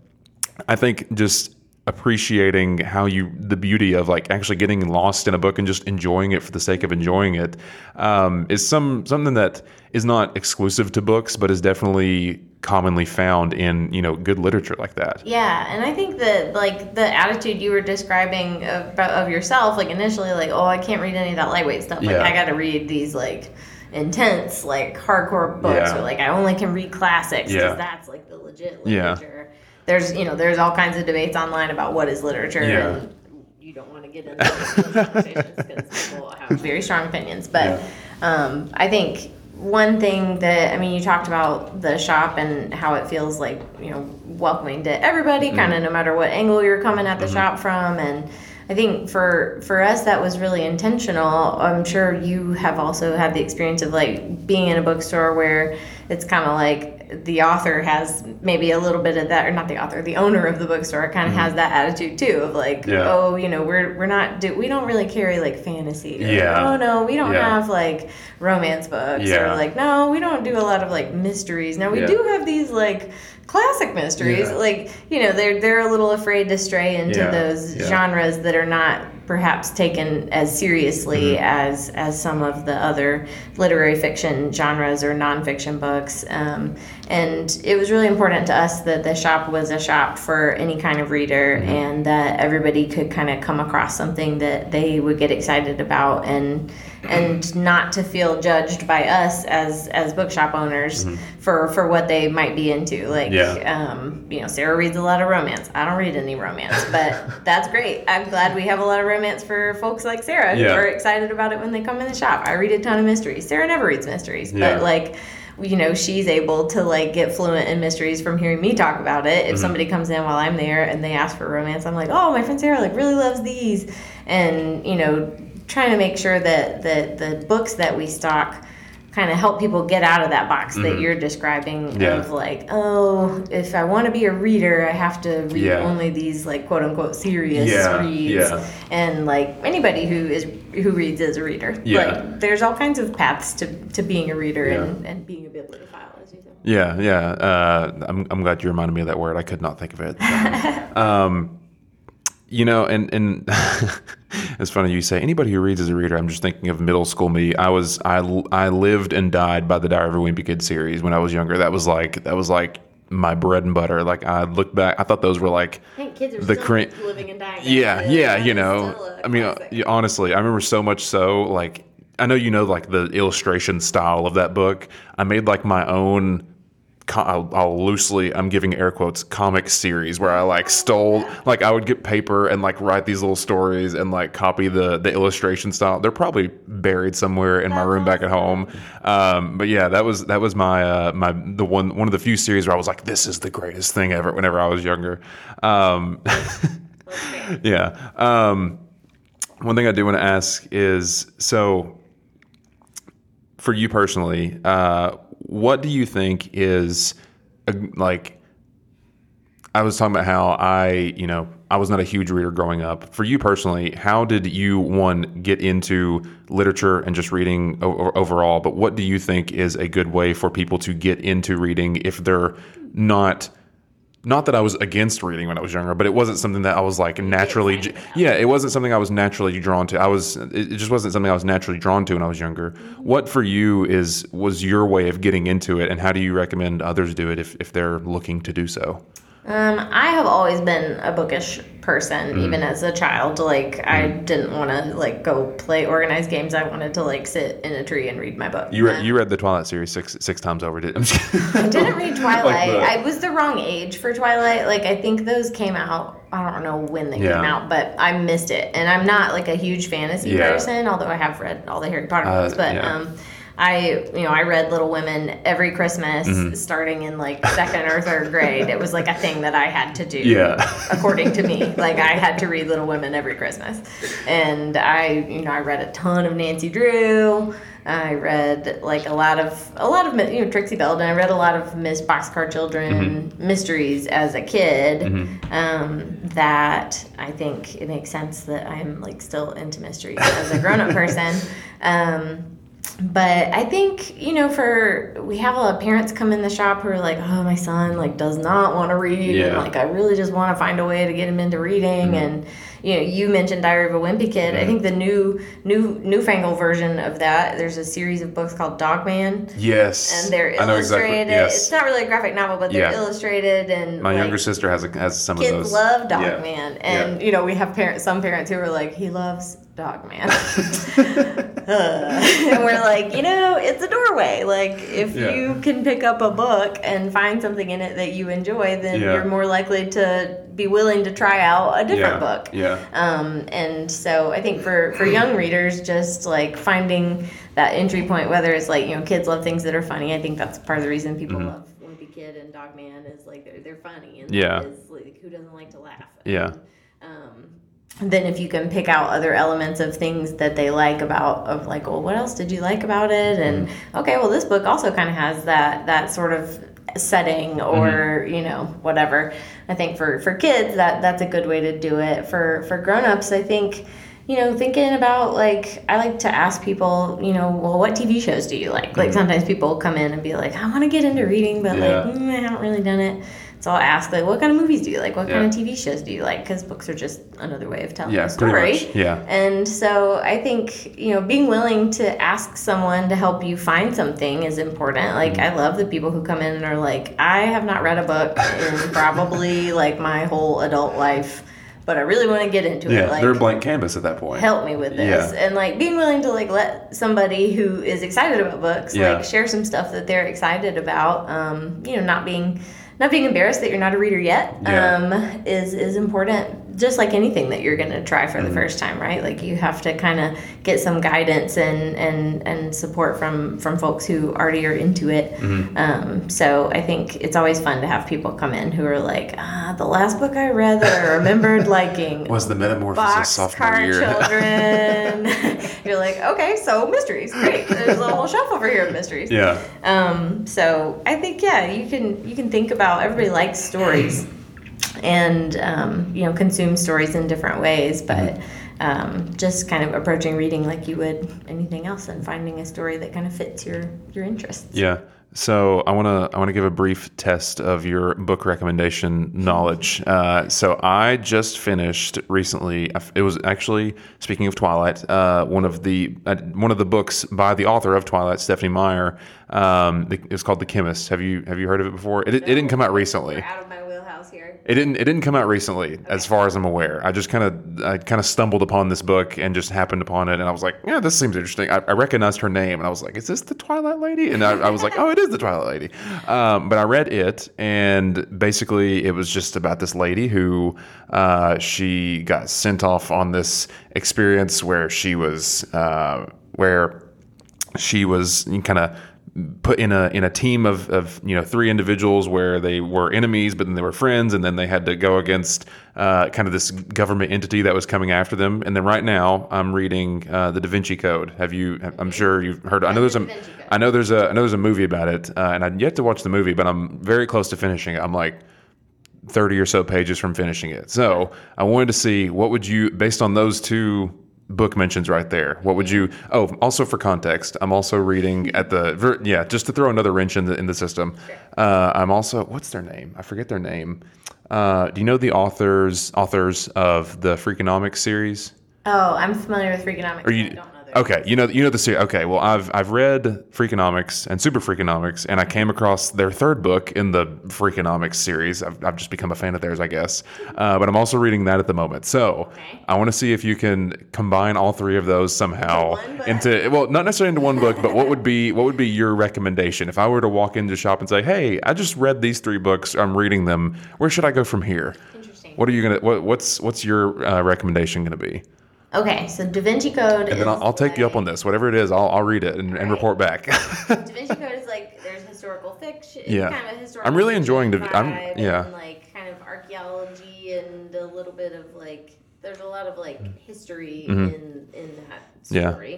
I think just appreciating how you the beauty of like actually getting lost in a book and just enjoying it for the sake of enjoying it um, is some something that is not exclusive to books but is definitely commonly found in you know good literature like that Yeah, and I think that like the attitude you were describing of, of yourself, like initially, like oh, I can't read any of that lightweight stuff. Like Yeah. I got to read these like intense, like hardcore books, Yeah. or like I only can read classics because Yeah. that's like the legit Yeah. literature. There's you know there's all kinds of debates online about what is literature. Yeah. And, you don't want to get into those conversations because people have very strong opinions. But um, I think one thing that I mean, you talked about the shop and how it feels like you know welcoming to everybody, mm-hmm. kind of no matter what angle you're coming at the mm-hmm. shop from, and. I think for for us that was really intentional. I'm sure you have also had the experience of like being in a bookstore where it's kind of like the author has maybe a little bit of that, or not the author, the owner of the bookstore kind of has that attitude too of like, Mm-hmm. Yeah. oh, you know, we're we're not do we don't really carry like fantasy. Or, Yeah. Oh no, we don't Yeah. have like romance books Yeah. or like no, we don't do a lot of like mysteries. Now we Yeah. do have these like classic mysteries. Like you know, they're they're a little afraid to stray into those genres that are not perhaps taken as seriously Mm-hmm. as as some of the other literary fiction genres or nonfiction books. Um, and it was really important to us that the shop was a shop for any kind of reader Mm-hmm. and that everybody could kind of come across something that they would get excited about and and not to feel judged by us as as bookshop owners for for what they might be into like Mm-hmm. Yeah. um, you know sarah reads a lot of romance i don't read any romance but <laughs> that's great i'm glad we have a lot of romance for folks like sarah who are excited about it when they come in the shop i read a ton of mysteries sarah never reads mysteries Yeah. but like you know she's able to like get fluent in mysteries from hearing me talk about it. Mm-hmm. if somebody comes in while i'm there and they ask for romance i'm like oh my friend sarah like really loves these. And you know trying to make sure that that the books that we stock kind of help people get out of that box that you're describing Mm-hmm. Yeah. of like oh if i want to be a reader i have to read Yeah. only these like quote unquote serious Yeah, reads yeah. and like anybody who is who reads is a reader Yeah. like there's all kinds of paths to, to being a reader and, and being a bibliophile as you said Yeah, yeah. Uh, I'm, I'm glad you reminded me of that word. I could not think of it. at the time. um, you know, and and <laughs> it's funny you say anybody who reads is a reader. I'm just thinking of middle school me. I was I I lived and died by the Diary of a Wimpy Kid series when I was younger. That was like that was like my bread and butter. Like I look back, I thought those were like kids are The still living and dying. yeah, That yeah, you know. I mean, uh, classic. honestly, I remember so much so like I know you know like the illustration style of that book. I made like my own I'll, I'll loosely I'm giving air quotes comic series where I like stole like I would get paper and like write these little stories and like copy the the illustration style. They're probably buried somewhere in my room back at home. Um, but yeah, that was that was my uh, my the one one of the few series where I was like, this is the greatest thing ever. Whenever I was younger. Um, <laughs> yeah. Um, one thing I do want to ask is so for you personally, uh, what do you think is a, like? I was talking about how I, you know, I was not a huge reader growing up. For you personally, how did you one get into literature and just reading o- overall? But what do you think is a good way for people to get into reading if they're not? Not that I was against reading when I was younger, but it wasn't something that I was like naturally. Yeah, it wasn't something I was naturally drawn to. I was. It just wasn't something I was naturally drawn to when I was younger. What for you is was your way of getting into it, and how do you recommend others do it if if they're looking to do so? Um, I have always been a bookish person, Mm. even as a child. Like I didn't want to like go play organized games. I wanted to like sit in a tree and read my book. You read you read the Twilight series six six times over, did? I'm just I didn't read <laughs> Twilight. the- I was the wrong age for Twilight. Like I think those came out. I don't know when they Yeah. came out, but I missed it. And I'm not like a huge fantasy Yeah. person, although I have read all the Harry Potter Uh, books. But yeah. um, I, you know, I read Little Women every Christmas, Mm-hmm. starting in like second or third grade. It was like a thing that I had to do. Yeah. according to me, <laughs> like I had to read Little Women every Christmas, and I, you know, I read a ton of Nancy Drew. I read like a lot of a lot of you know Trixie Belden. I read a lot of Miss Boxcar Children mysteries as a kid. Um, that I think it makes sense that I'm like still into mysteries as a grown up <laughs> person. Um, but I think you know, for we have a lot of parents come in the shop who are like, "Oh, my son like does not want to read, and like I really just want to find a way to get him into reading." Mm-hmm. And you know, you mentioned Diary of a Wimpy Kid. I think the new new newfangled version of that. There's a series of books called Dog Man, Yes. and they're I know illustrated. exactly. Yes. It's not really a graphic novel, but they're Yeah. illustrated and My like, younger sister has a, has some of those. Kids love Dog Yeah. Man, and you know we have parents, some parents who are like, he loves Dog Man, Uh, <laughs> and we're like, you know, it's a doorway. Like if Yeah. you can pick up a book and find something in it that you enjoy, then Yeah. you're more likely to be willing to try out a different yeah. book. Yeah. Um, and so I think for, for young readers, just like finding that entry point, whether it's like, you know, kids love things that are funny. I think that's part of the reason people Mm-hmm. love Wimpy Kid and Dog Man is like they're, they're funny. And Yeah. is, like, who doesn't like to laugh? Yeah. Um, and then if you can pick out other elements of things that they like about of like well what else did you like about it and Mm-hmm. okay well this book also kind of has that that sort of setting or Mm-hmm. you know whatever i think for for kids that that's a good way to do it for for grown-ups i think you know thinking about like i like to ask people you know well what tv shows do you like like sometimes people come in and be like i want to get into reading but Mm-hmm. Yeah. like mm, i haven't really done it so I'll ask like, what kind of movies do you like? What kind Yeah. of TV shows do you like? Because books are just another way of telling Yeah, a story. Yeah. And so I think you know being willing to ask someone to help you find something is important. Like Mm-hmm. I love the people who come in and are like, I have not read a book in <laughs> probably like my whole adult life, but I really want to get into Yeah. it. Like They're a blank canvas at that point. help me with this Yeah. and like being willing to like let somebody who is excited about books Yeah. like share some stuff that they're excited about um, you know not being not being embarrassed that you're not a reader yet Yeah. um, is is important just like anything that you're going to try Mm-hmm. for the first time right like you have to kind of get some guidance and and and support from from folks who already are into it Mm-hmm. um, so i think it's always fun to have people come in who are like ah the last book i read that i remembered <laughs> liking Was the Metamorphosis sophomore boxcar year? children. <laughs> <laughs> You're like, okay, so mysteries, great. There's a whole shelf over here of mysteries. yeah. Um, so I think yeah, you can you can think about everybody likes stories, and um, you know consume stories in different ways, but. Um, just kind of approaching reading like you would anything else and finding a story that kind of fits your your interests. Yeah. So I want to I want to give a brief test of your book recommendation knowledge. <laughs> Uh, so I just finished recently. It was actually speaking of Twilight, uh, one of the uh, one of the books by the author of Twilight, Stephenie Meyer. Um, it's called The Chemist. Have you have you heard of it before? It, it didn't come out recently. Out of my wheelhouse here. It didn't. It didn't come out recently, as far as I'm aware. I just kind of, I kind of stumbled upon this book and just happened upon it, and I was like, "Yeah, this seems interesting." I, I recognized her name, and I was like, "Is this the Twilight Lady?" And I, I was like, "Oh, it is the Twilight Lady." Um, but I read it, and basically, it was just about this lady who uh, she got sent off on this experience where she was, uh, where she was kind of put in a in a team of, of you know three individuals where they were enemies but then they were friends and then they had to go against uh, kind of this government entity that was coming after them and then right now I'm reading uh, the Da Vinci Code have you I'm sure you've heard I know there's a Da Vinci Code. I know there's a I know there's a movie about it uh, and I've yet to watch the movie but I'm very close to finishing it I'm like 30 or so pages from finishing it. So I wanted to see what would you, based on those two book mentions right there, what would you, oh, also for context, I'm also reading at the, yeah, just to throw another wrench in the, in the system. Uh, I'm also, what's their name? I forget their name. Uh, do you know the authors, authors of the Freakonomics series? Oh, I'm familiar with Freakonomics. But you, I don't know their okay, you know you know the series. Okay, well I've I've read Freakonomics and Super Freakonomics, and I came across their third book in the Freakonomics series. I've, I've just become a fan of theirs, I guess. Uh, but I'm also reading that at the moment. So Okay. I want to see if you can combine all three of those somehow Into one book? into well, not necessarily into one book, but what would be what would be your recommendation if I were to walk into the shop and say, Hey, I just read these three books. I'm reading them. Where should I go from here? Interesting. What are you gonna what, what's what's your uh, recommendation gonna be? Okay, so Da Vinci Code. And then I'll, I'll take you up on this. Whatever it is, I'll, I'll read it and, and report back. Da <laughs> Vinci Code is like there's historical fiction. Yeah. kind of historical I'm really enjoying Da- I'm- yeah. And like kind of archaeology and a little bit of like there's a lot of like history in in that Mm-hmm. Yeah.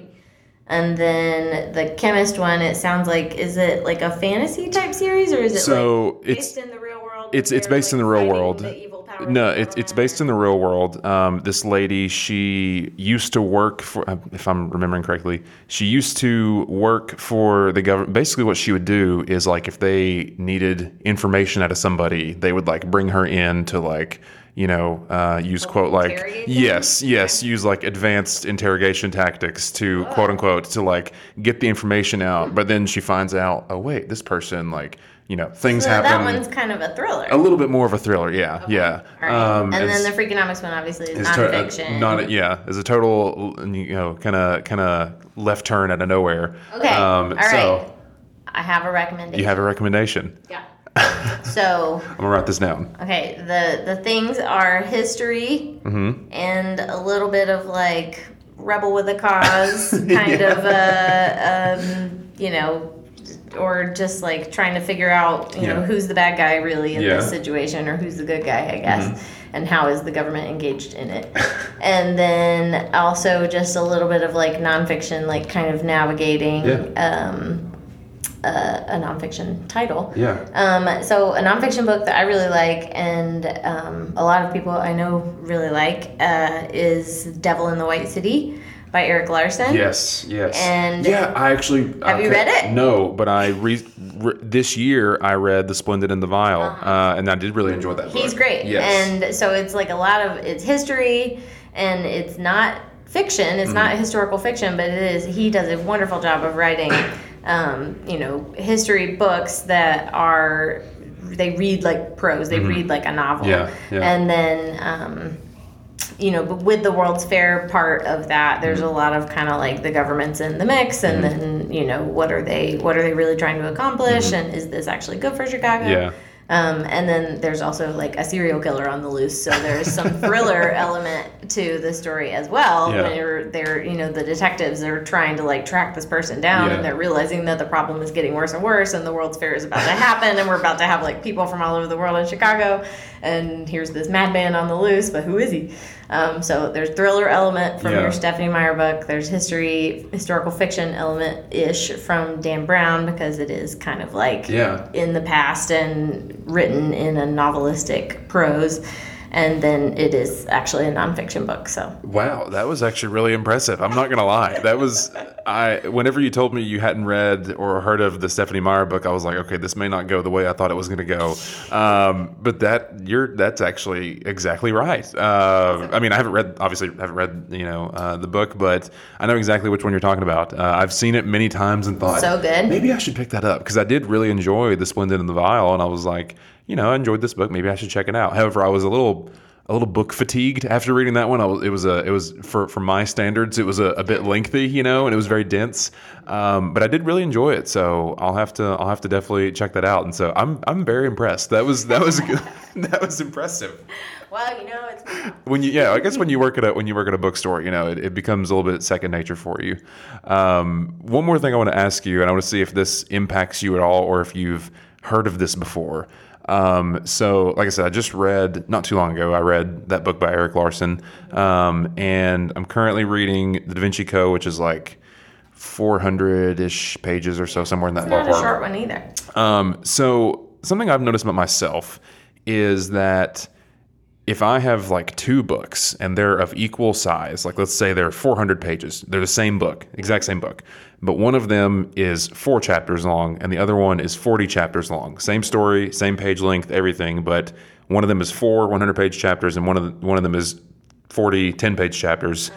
And then the chemist one, it sounds like is it like a fantasy type series or is it So, like it's- based in the real world? it's- it's based in the real world. the No, the it's it's based in the real world. Um, this lady, she used to work for, uh, if I'm remembering correctly, she used to work for the government. Basically, what she would do is like if they needed information out of somebody, they would like bring her in to like you know uh, use quote like yes yes use like advanced interrogation tactics to quote unquote to like get the information out. But then she finds out, oh wait, this person like you know things So happen. that one's kind of a thriller. a little bit more of a thriller, yeah, yeah. All right. Um, and then the Freakonomics one obviously is it's to- uh, not a- yeah, it's a total you know kind of kind of left turn out of nowhere. okay. Um, All right. so I have a recommendation. you have a recommendation. Yeah. <laughs> so I'm gonna write this down. okay, the the things are history Mm-hmm. and a little bit of like rebel with a cause <laughs> kind of uh, um, you know or just like trying to figure out you know who's the bad guy really in Yeah. Mm-hmm. this situation or who's the good guy I guess and how is the government engaged in it <laughs> and then also just a little bit of like nonfiction like kind of navigating Yeah. um, uh, a nonfiction title Yeah. um, so a nonfiction book that I really like, and um, a lot of people I know really like, uh, is "Devil in the White City" by Erik Larson. Yes. Yes. And- yeah, I actually Have you read it? No, but I re- re- this year I read *The Splendid and the Vile*, uh and I did really enjoy that. Uh-huh. He's book. great, Yes. and so it's like a lot of it's history, and it's not fiction. It's not Mm-hmm. historical fiction, but it is. He does a wonderful job of writing, um, you know, history books that are they read like prose. They read like a novel. Mm-hmm. Yeah, yeah. And then. Um, you know, but with the World's Fair part of that, there's a Mm-hmm. lot of kind of like the government's in the mix, and then you know, what are they, what are they really trying to accomplish, and is this actually good for Chicago? Mm-hmm. Yeah. Um, and then there's also like a serial killer on the loose, so there's some <laughs> thriller element to the story as well. Yeah. Where they're, you know, the detectives are trying to like track this person down, Yeah. and they're realizing that the problem is getting worse and worse, and the World's Fair is about to happen, and we're about to have like people from all over the world in Chicago, and here's this madman on the loose, but who is he? Um, so there's thriller element from Yeah. your Stephenie Meyer book. There's history, historical fiction element ish from Dan Brown because it is kind of like Yeah. in the past and written in a novelistic prose. And then it is actually a nonfiction book. So Wow, that was actually really impressive. I'm not gonna lie. That was I. Whenever you told me you hadn't read or heard of the Stephenie Meyer book, I was like, okay, this may not go the way I thought it was gonna go. Um, but that you're that's actually exactly right. Uh, I mean, I haven't read obviously haven't read you know uh, the book, but I know exactly which one you're talking about. Uh, I've seen it many times and thought So good. Maybe I should pick that up because I did really enjoy the Splendid and the Vile, and I was like, you know, I enjoyed this book. Maybe I should check it out. However, I was a little a little book fatigued after reading that one. I was, it was a it was for for my standards, it was a, a bit lengthy, you know, and it was very dense. Um, but I did really enjoy it, so I'll have to I'll have to definitely check that out. And so I'm I'm very impressed. That was that was <laughs> good. that was impressive. well, you know, it's <laughs> When you yeah, I guess when you work at a when you work at a bookstore, you know, it, it becomes a little bit second nature for you. Um, one more thing I want to ask you, and I want to see if this impacts you at all, or if you've heard of this before. Um, so, like I said, I just read not too long ago. I read that book by Erik Larson, um, and I'm currently reading The Da Vinci Code, which is like 400 ish pages or so, somewhere in that not a short one either. Um, so something I've noticed about myself is that if I have like two books and they're of equal size, like let's say they're 400 pages, they're the same book, exact same book, but one of them is four chapters long and the other one is 40 chapters long. Same story, same page length, everything, but one of them is four 100 page chapters and one of the, one of them is 40 10 page chapters.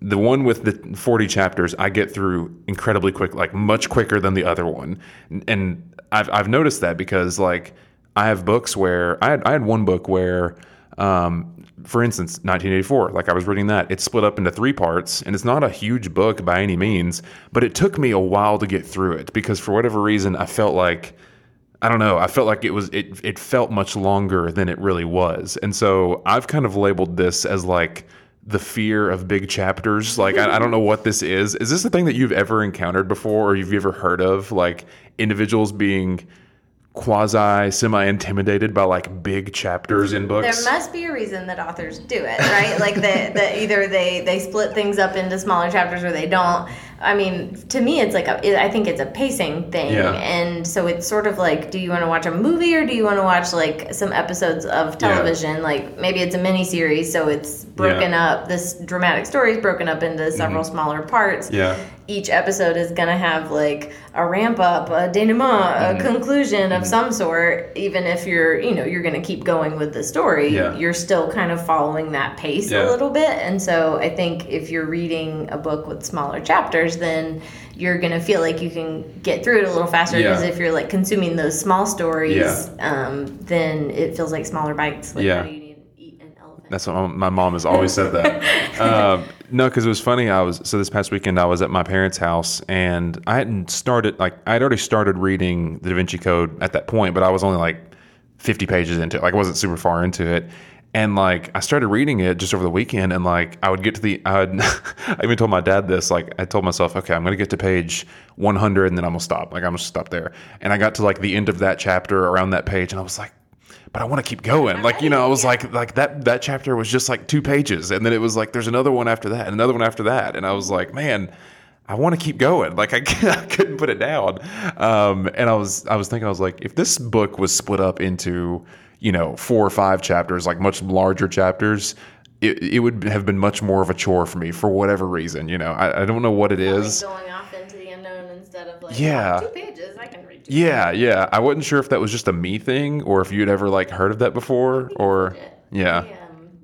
The one with the 40 chapters I get through incredibly quick, like much quicker than the other one. And I've, I've noticed that because like I have books where I had, I had one book where um, for instance, 1984, like I was reading that, it's split up into three parts, and it's not a huge book by any means, but it took me a while to get through it because for whatever reason, I felt like I don't know. I felt like it was it it felt much longer than it really was. And so I've kind of labeled this as like the fear of big chapters. Like, I, I don't know what this is. Is this a thing that you've ever encountered before, or you've ever heard of? Like individuals being quasi semi intimidated by like big chapters in books. There must be a reason that authors do it, right? like that that either they they split things up into smaller chapters or they don't. I mean, to me, it's like a, I think it's a pacing thing, Yeah. and so it's sort of like, do you want to watch a movie or do you want to watch like some episodes of television? Like maybe it's a mini series, so it's broken Yeah. up. This dramatic story is broken up into several smaller parts. Yeah. Each episode is gonna have like a ramp up, a denouement, Mm-hmm. a conclusion of some sort. Even if you're, you know, you're gonna keep going with the story, Yeah. you're still kind of following that pace Yeah. a little bit. And so I think if you're reading a book with smaller chapters, then you're gonna feel like you can get through it a little faster. Yeah. Because if you're like consuming those small stories, Yeah. um, then it feels like smaller bites. Like Yeah. how do you need to eat an elephant? That's what my- my mom has always said that. <laughs> um, no, because it was funny. I was so this past weekend I was at my parents' house and I hadn't started like I had already started reading the Da Vinci Code at that point, but I was only like fifty pages into it. Like I wasn't super far into it. And like I started reading it just over the weekend, and like I would get to the, I, would, <laughs> I even told my dad this. Like I told myself, okay, I'm gonna get to page 100, and then I'm gonna stop. Like I'm gonna stop there. And I got to like the end of that chapter around that page, and I was like, but I want to keep going. Like you know, I was like like that that chapter was just like two pages, and then it was like there's another one after that, and another one after that, and I was like, man. I want to keep going. Like I, I <laughs> couldn't put it down. Um, and I was I was thinking I was like, if this book was split up into you know four or five chapters, like much larger chapters, it, it would have been much more of a chore for me for whatever reason. You know, I, I don't know what it is. Going off into the unknown instead of like Yeah. "Oh, two pages. I can read. Yeah, yeah. I wasn't sure if that was just a me thing or if you'd ever like heard of that before or yeah.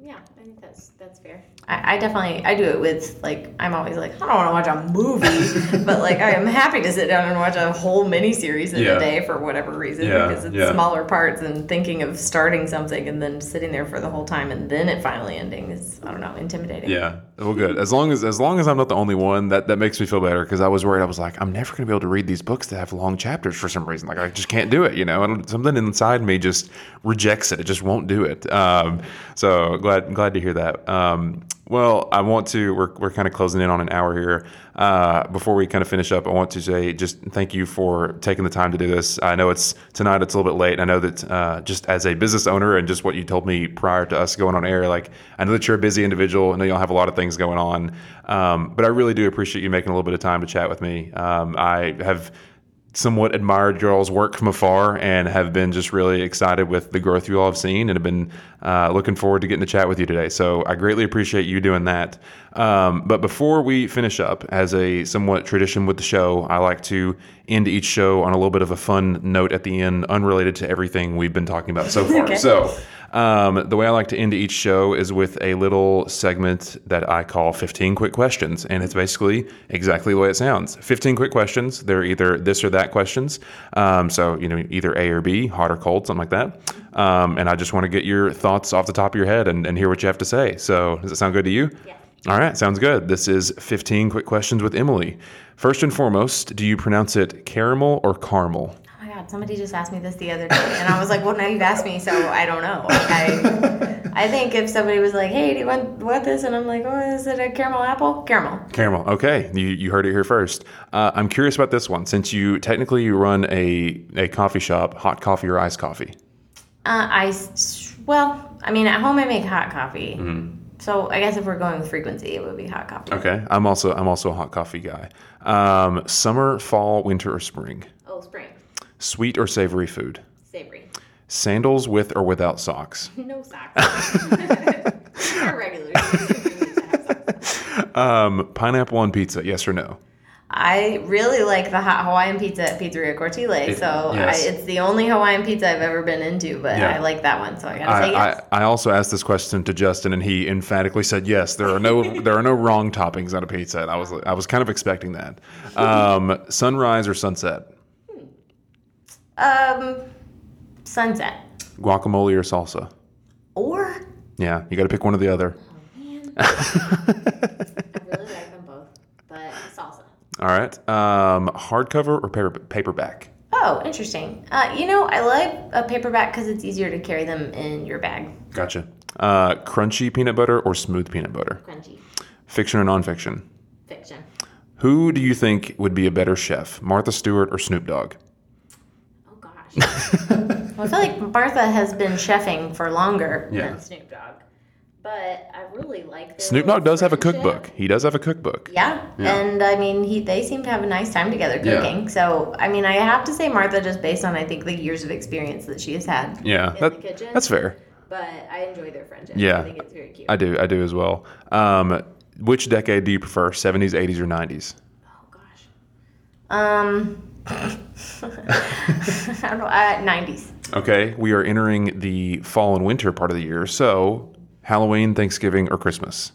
Yeah, I think that's that's fair. I, I definitely I do it with like I'm always like I don't want to watch a movie, <laughs> but like I am happy to sit down and watch a whole miniseries in Yeah. a day for whatever reason Yeah, because it's yeah. smaller parts and thinking of starting something and then sitting there for the whole time and then it finally ending is I don't know intimidating. Yeah. Well, good. As long as as long as I'm not the only one, that that makes me feel better because I was worried. I was like, I'm never going to be able to read these books that have long chapters for some reason. Like I just can't do it. You know, and something inside me just rejects it. It just won't do it. Um, so glad glad to hear that. Um, well, I want to. We're we're kind of closing in on an hour here. Uh, before we kind of finish up, I want to say just thank you for taking the time to do this. I know it's tonight; it's a little bit late. I know that uh, just as a business owner and just what you told me prior to us going on air, like I know that you're a busy individual. I know y'all have a lot of things going on, um, but I really do appreciate you making a little bit of time to chat with me. Um, I have somewhat admired y'all's work from afar and have been just really excited with the growth you all have seen and have been uh, looking forward to getting to chat with you today. So I greatly appreciate you doing that. Um, but before we finish up, as a somewhat tradition with the show, I like to end each show on a little bit of a fun note at the end, unrelated to everything we've been talking about so far. <laughs> Okay. So um, the way I like to end each show is with a little segment that I call 15 quick questions. And it's basically exactly the way it sounds 15 quick questions. They're either this or that questions. Um, so, you know, either A or B, hot or cold, something like that. Um, and I just want to get your thoughts off the top of your head and, and hear what you have to say. So, does it sound good to you? Yeah. All right, sounds good. This is 15 quick questions with Emily. First and foremost, do you pronounce it caramel or caramel? God, somebody just asked me this the other day, and I was like, "Well, now you've asked me, so I don't know." I, I think if somebody was like, "Hey, do you want want this?" and I'm like, "Oh, is it a caramel apple?" Caramel. Caramel. Okay, you, you heard it here first. Uh, I'm curious about this one. Since you technically you run a, a coffee shop, hot coffee or iced coffee? Uh, I well, I mean, at home I make hot coffee, Mm-hmm. so I guess if we're going with frequency, it would be hot coffee. Okay, I'm also I'm also a hot coffee guy. Um, summer, fall, winter, or spring? Oh, spring, Sweet or savory food? savory, Sandals with or without socks? <laughs> no socks. <laughs> Or regular. Um, pineapple on pizza? Yes or no? I really like the hot Hawaiian pizza at Pizzeria Cortile. So yes. I, it's the only Hawaiian pizza I've ever been into, but Yeah. I like that one, so I gotta say I, yes. I, I also asked this question to Justin, and he emphatically said yes. There are no <laughs> there are no wrong toppings on a pizza. And I was I was kind of expecting that. Um, sunrise or sunset? Um, sunset Guacamole or salsa? or Yeah, you got to pick one or the other. Man, <laughs> I really like them both, but salsa. All right. Um, hardcover or paper, paperback? Oh, interesting. Uh, you know, I like a paperback because it's easier to carry them in your bag. Gotcha. Uh, crunchy peanut butter or smooth peanut butter? Crunchy. Fiction or nonfiction? Fiction. Who do you think would be a better chef, Martha Stewart or Snoop Dogg? Well, I feel like Martha has been chefing for longer Yeah. than Snoop Dogg, but I really like their Snoop Dogg does have a cookbook. He does have a cookbook. Yeah. Yeah. and I mean, he they seem to have a nice time together cooking. Yeah. So, I mean, I have to say Martha, just based on I think the years of experience that she has had. Yeah, in that- the kitchen. that's fair. But I enjoy their friendship. Yeah. I think it's very cute. I do. I do as well. Um, which decade do you prefer, 70s, 80s, or 90s? oh gosh. Um. <laughs> I don't know. Uh, 90s. Okay, we are entering the fall and winter part of the year. So, Halloween, Thanksgiving, or Christmas?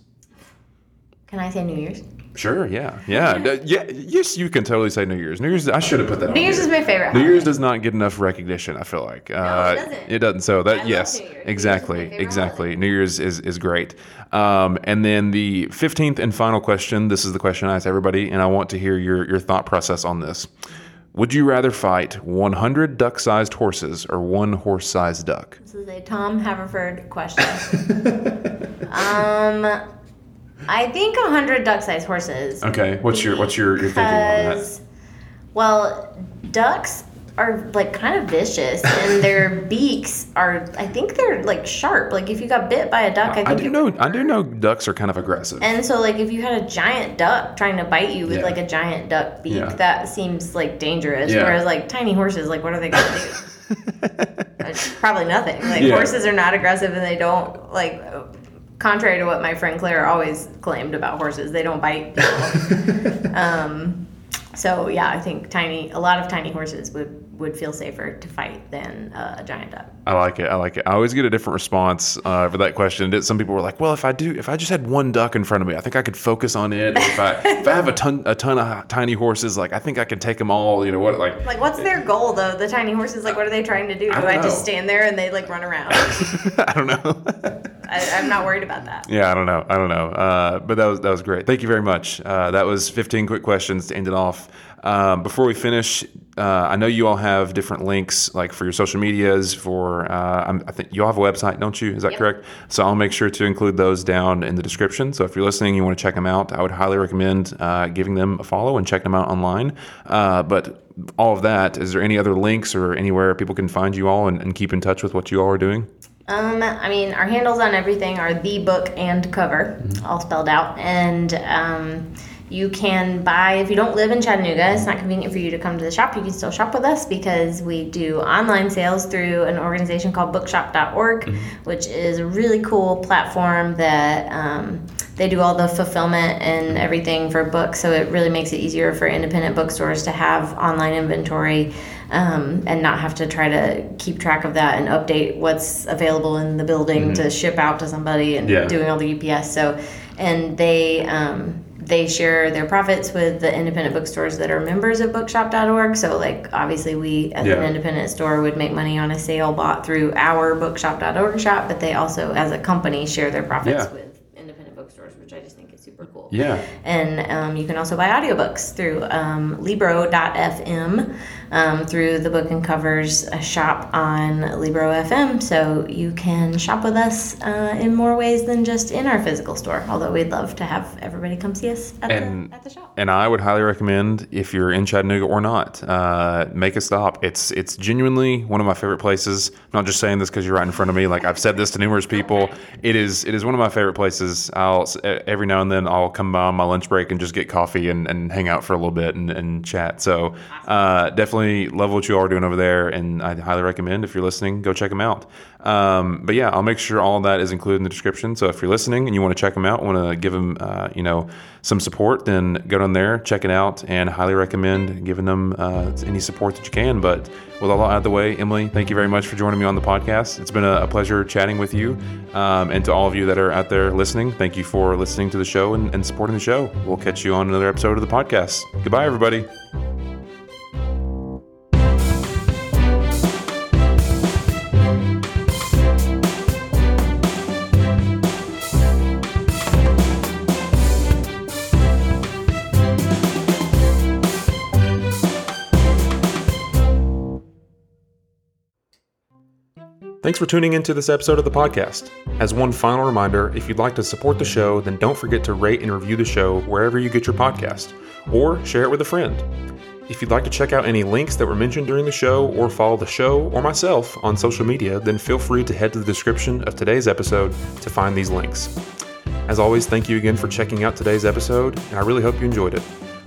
Can I say New Year's? Sure. Yeah. Yeah. <laughs> Uh, yeah. Yes, you can totally say New Year's. New Year's. I should have put that. on New Year's here. is my favorite. New holiday. Year's does not get enough recognition. I feel like uh, doesn't. it doesn't. So that I yes, New Year's. New Year's is exactly, my exactly. holiday. New Year's is is great. Um, and then the fifteenth and final question. This is the question I ask everybody, and I want to hear your your thought process on this. Would you rather fight 100 duck-sized horses or one horse-sized duck? This is a Tom Haverford question. <laughs> um, I think a hundred duck-sized horses. Okay. What's your what's your, your thinking on that? Well, ducks are like kind of vicious, and their <laughs> beaks are. I think they're like sharp. Like if you got bit by a duck, I think I do know I do know ducks are kind of aggressive. And so, like, if you had a giant duck trying to bite you with Yeah. like a giant duck beak, Yeah. that seems like dangerous. Yeah. Whereas, like, tiny horses, like, what are they gonna do? <laughs> Probably nothing. Like, horses are not aggressive, and they don't like. Contrary to what my friend Claire always claimed about horses, they don't bite. people. <laughs> um, so yeah, I think tiny, a lot of tiny horses would would feel safer to fight than uh, a giant duck. I like it. I like it. I always get a different response uh, for that question. Some people were like, "Well, if I do, if I just had one duck in front of me, I think I could focus on it. If I if I have a ton a ton of tiny horses, like I think I could take them all. You know what? Like Like, what's their goal though? The tiny horses, like, what are they trying to do? Do I I, just stand there and they like run around? <laughs> I don't know. I, I'm not worried about that. yeah, I don't know. I don't know. Uh, but that was that was great. Thank you very much. Uh, that was 15 quick questions to end it off. Um, before we finish, uh, I know you all have different links, like for your social medias. For uh, I'm, I think you all have a website, don't you? Is that Yep. correct? So I'll make sure to include those down in the description. So if you're listening, you want to check them out, I would highly recommend uh, giving them a follow and checking them out online. Uh, but all of that, is there any other links or anywhere people can find you all and, and keep in touch with what you all are doing? Um, I mean, our handles on everything are the book and cover, all spelled out. And um, you can buy, if you don't live in Chattanooga, it's not convenient for you to come to the shop, you can still shop with us because we do online sales through an organization called bookshop.org, which is a really cool platform that um, they do all the fulfillment and everything for books. So it really makes it easier for independent bookstores to have online inventory um, and not have to try to keep track of that and update what's available in the building to ship out to somebody and Yeah. doing all the UPS. So, and they um, they share their profits with the independent bookstores that are members of Bookshop.org. So, like obviously, we as Yeah. an independent store would make money on a sale bought through our Bookshop.org shop, but they also, as a company, share their profits Yeah. with independent bookstores, which I just think is super cool. Yeah. And um, you can also buy audiobooks through um, Libro.fm um, through the Book and Covers shop on Libro FM. So you can shop with us uh, in more ways than just in our physical store. Although we'd love to have everybody come see us at, And- the, at the shop. And I would highly recommend if you're in Chattanooga or not, uh, make a stop. It's it's genuinely one of my favorite places. I'm not just saying this because you're right in front of me. Like I've said this to numerous people. It is it is one of my favorite places. I'll every now and then I'll come by on my lunch break and just get coffee and, and hang out for a little bit and, and chat. So uh, definitely love what you all are doing over there, and I highly recommend if you're listening, go check them out. Um, but yeah, I'll make sure all that is included in the description. So if you're listening and you want to check them out, want to give them, uh, you know, some support, then go down there, check it out, and highly recommend giving them uh, any support that you can. But with all that out of the way, Emily, thank you very much for joining me on the podcast. It's been a, a pleasure chatting with you. Um, and to all of you that are out there listening, thank you for listening to the show and, and supporting the show. We'll catch you on another episode of the podcast. Goodbye, everybody. Thanks for tuning into this episode of the podcast. As one final reminder, if you'd like to support the show, then don't forget to rate and review the show wherever you get your podcast, or share it with a friend. If you'd like to check out any links that were mentioned during the show, or follow the show or myself on social media, then feel free to head to the description of today's episode to find these links. As always, thank you again for checking out today's episode, and I really hope you enjoyed it.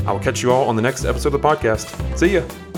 I will catch you all on the next episode of the podcast. See ya!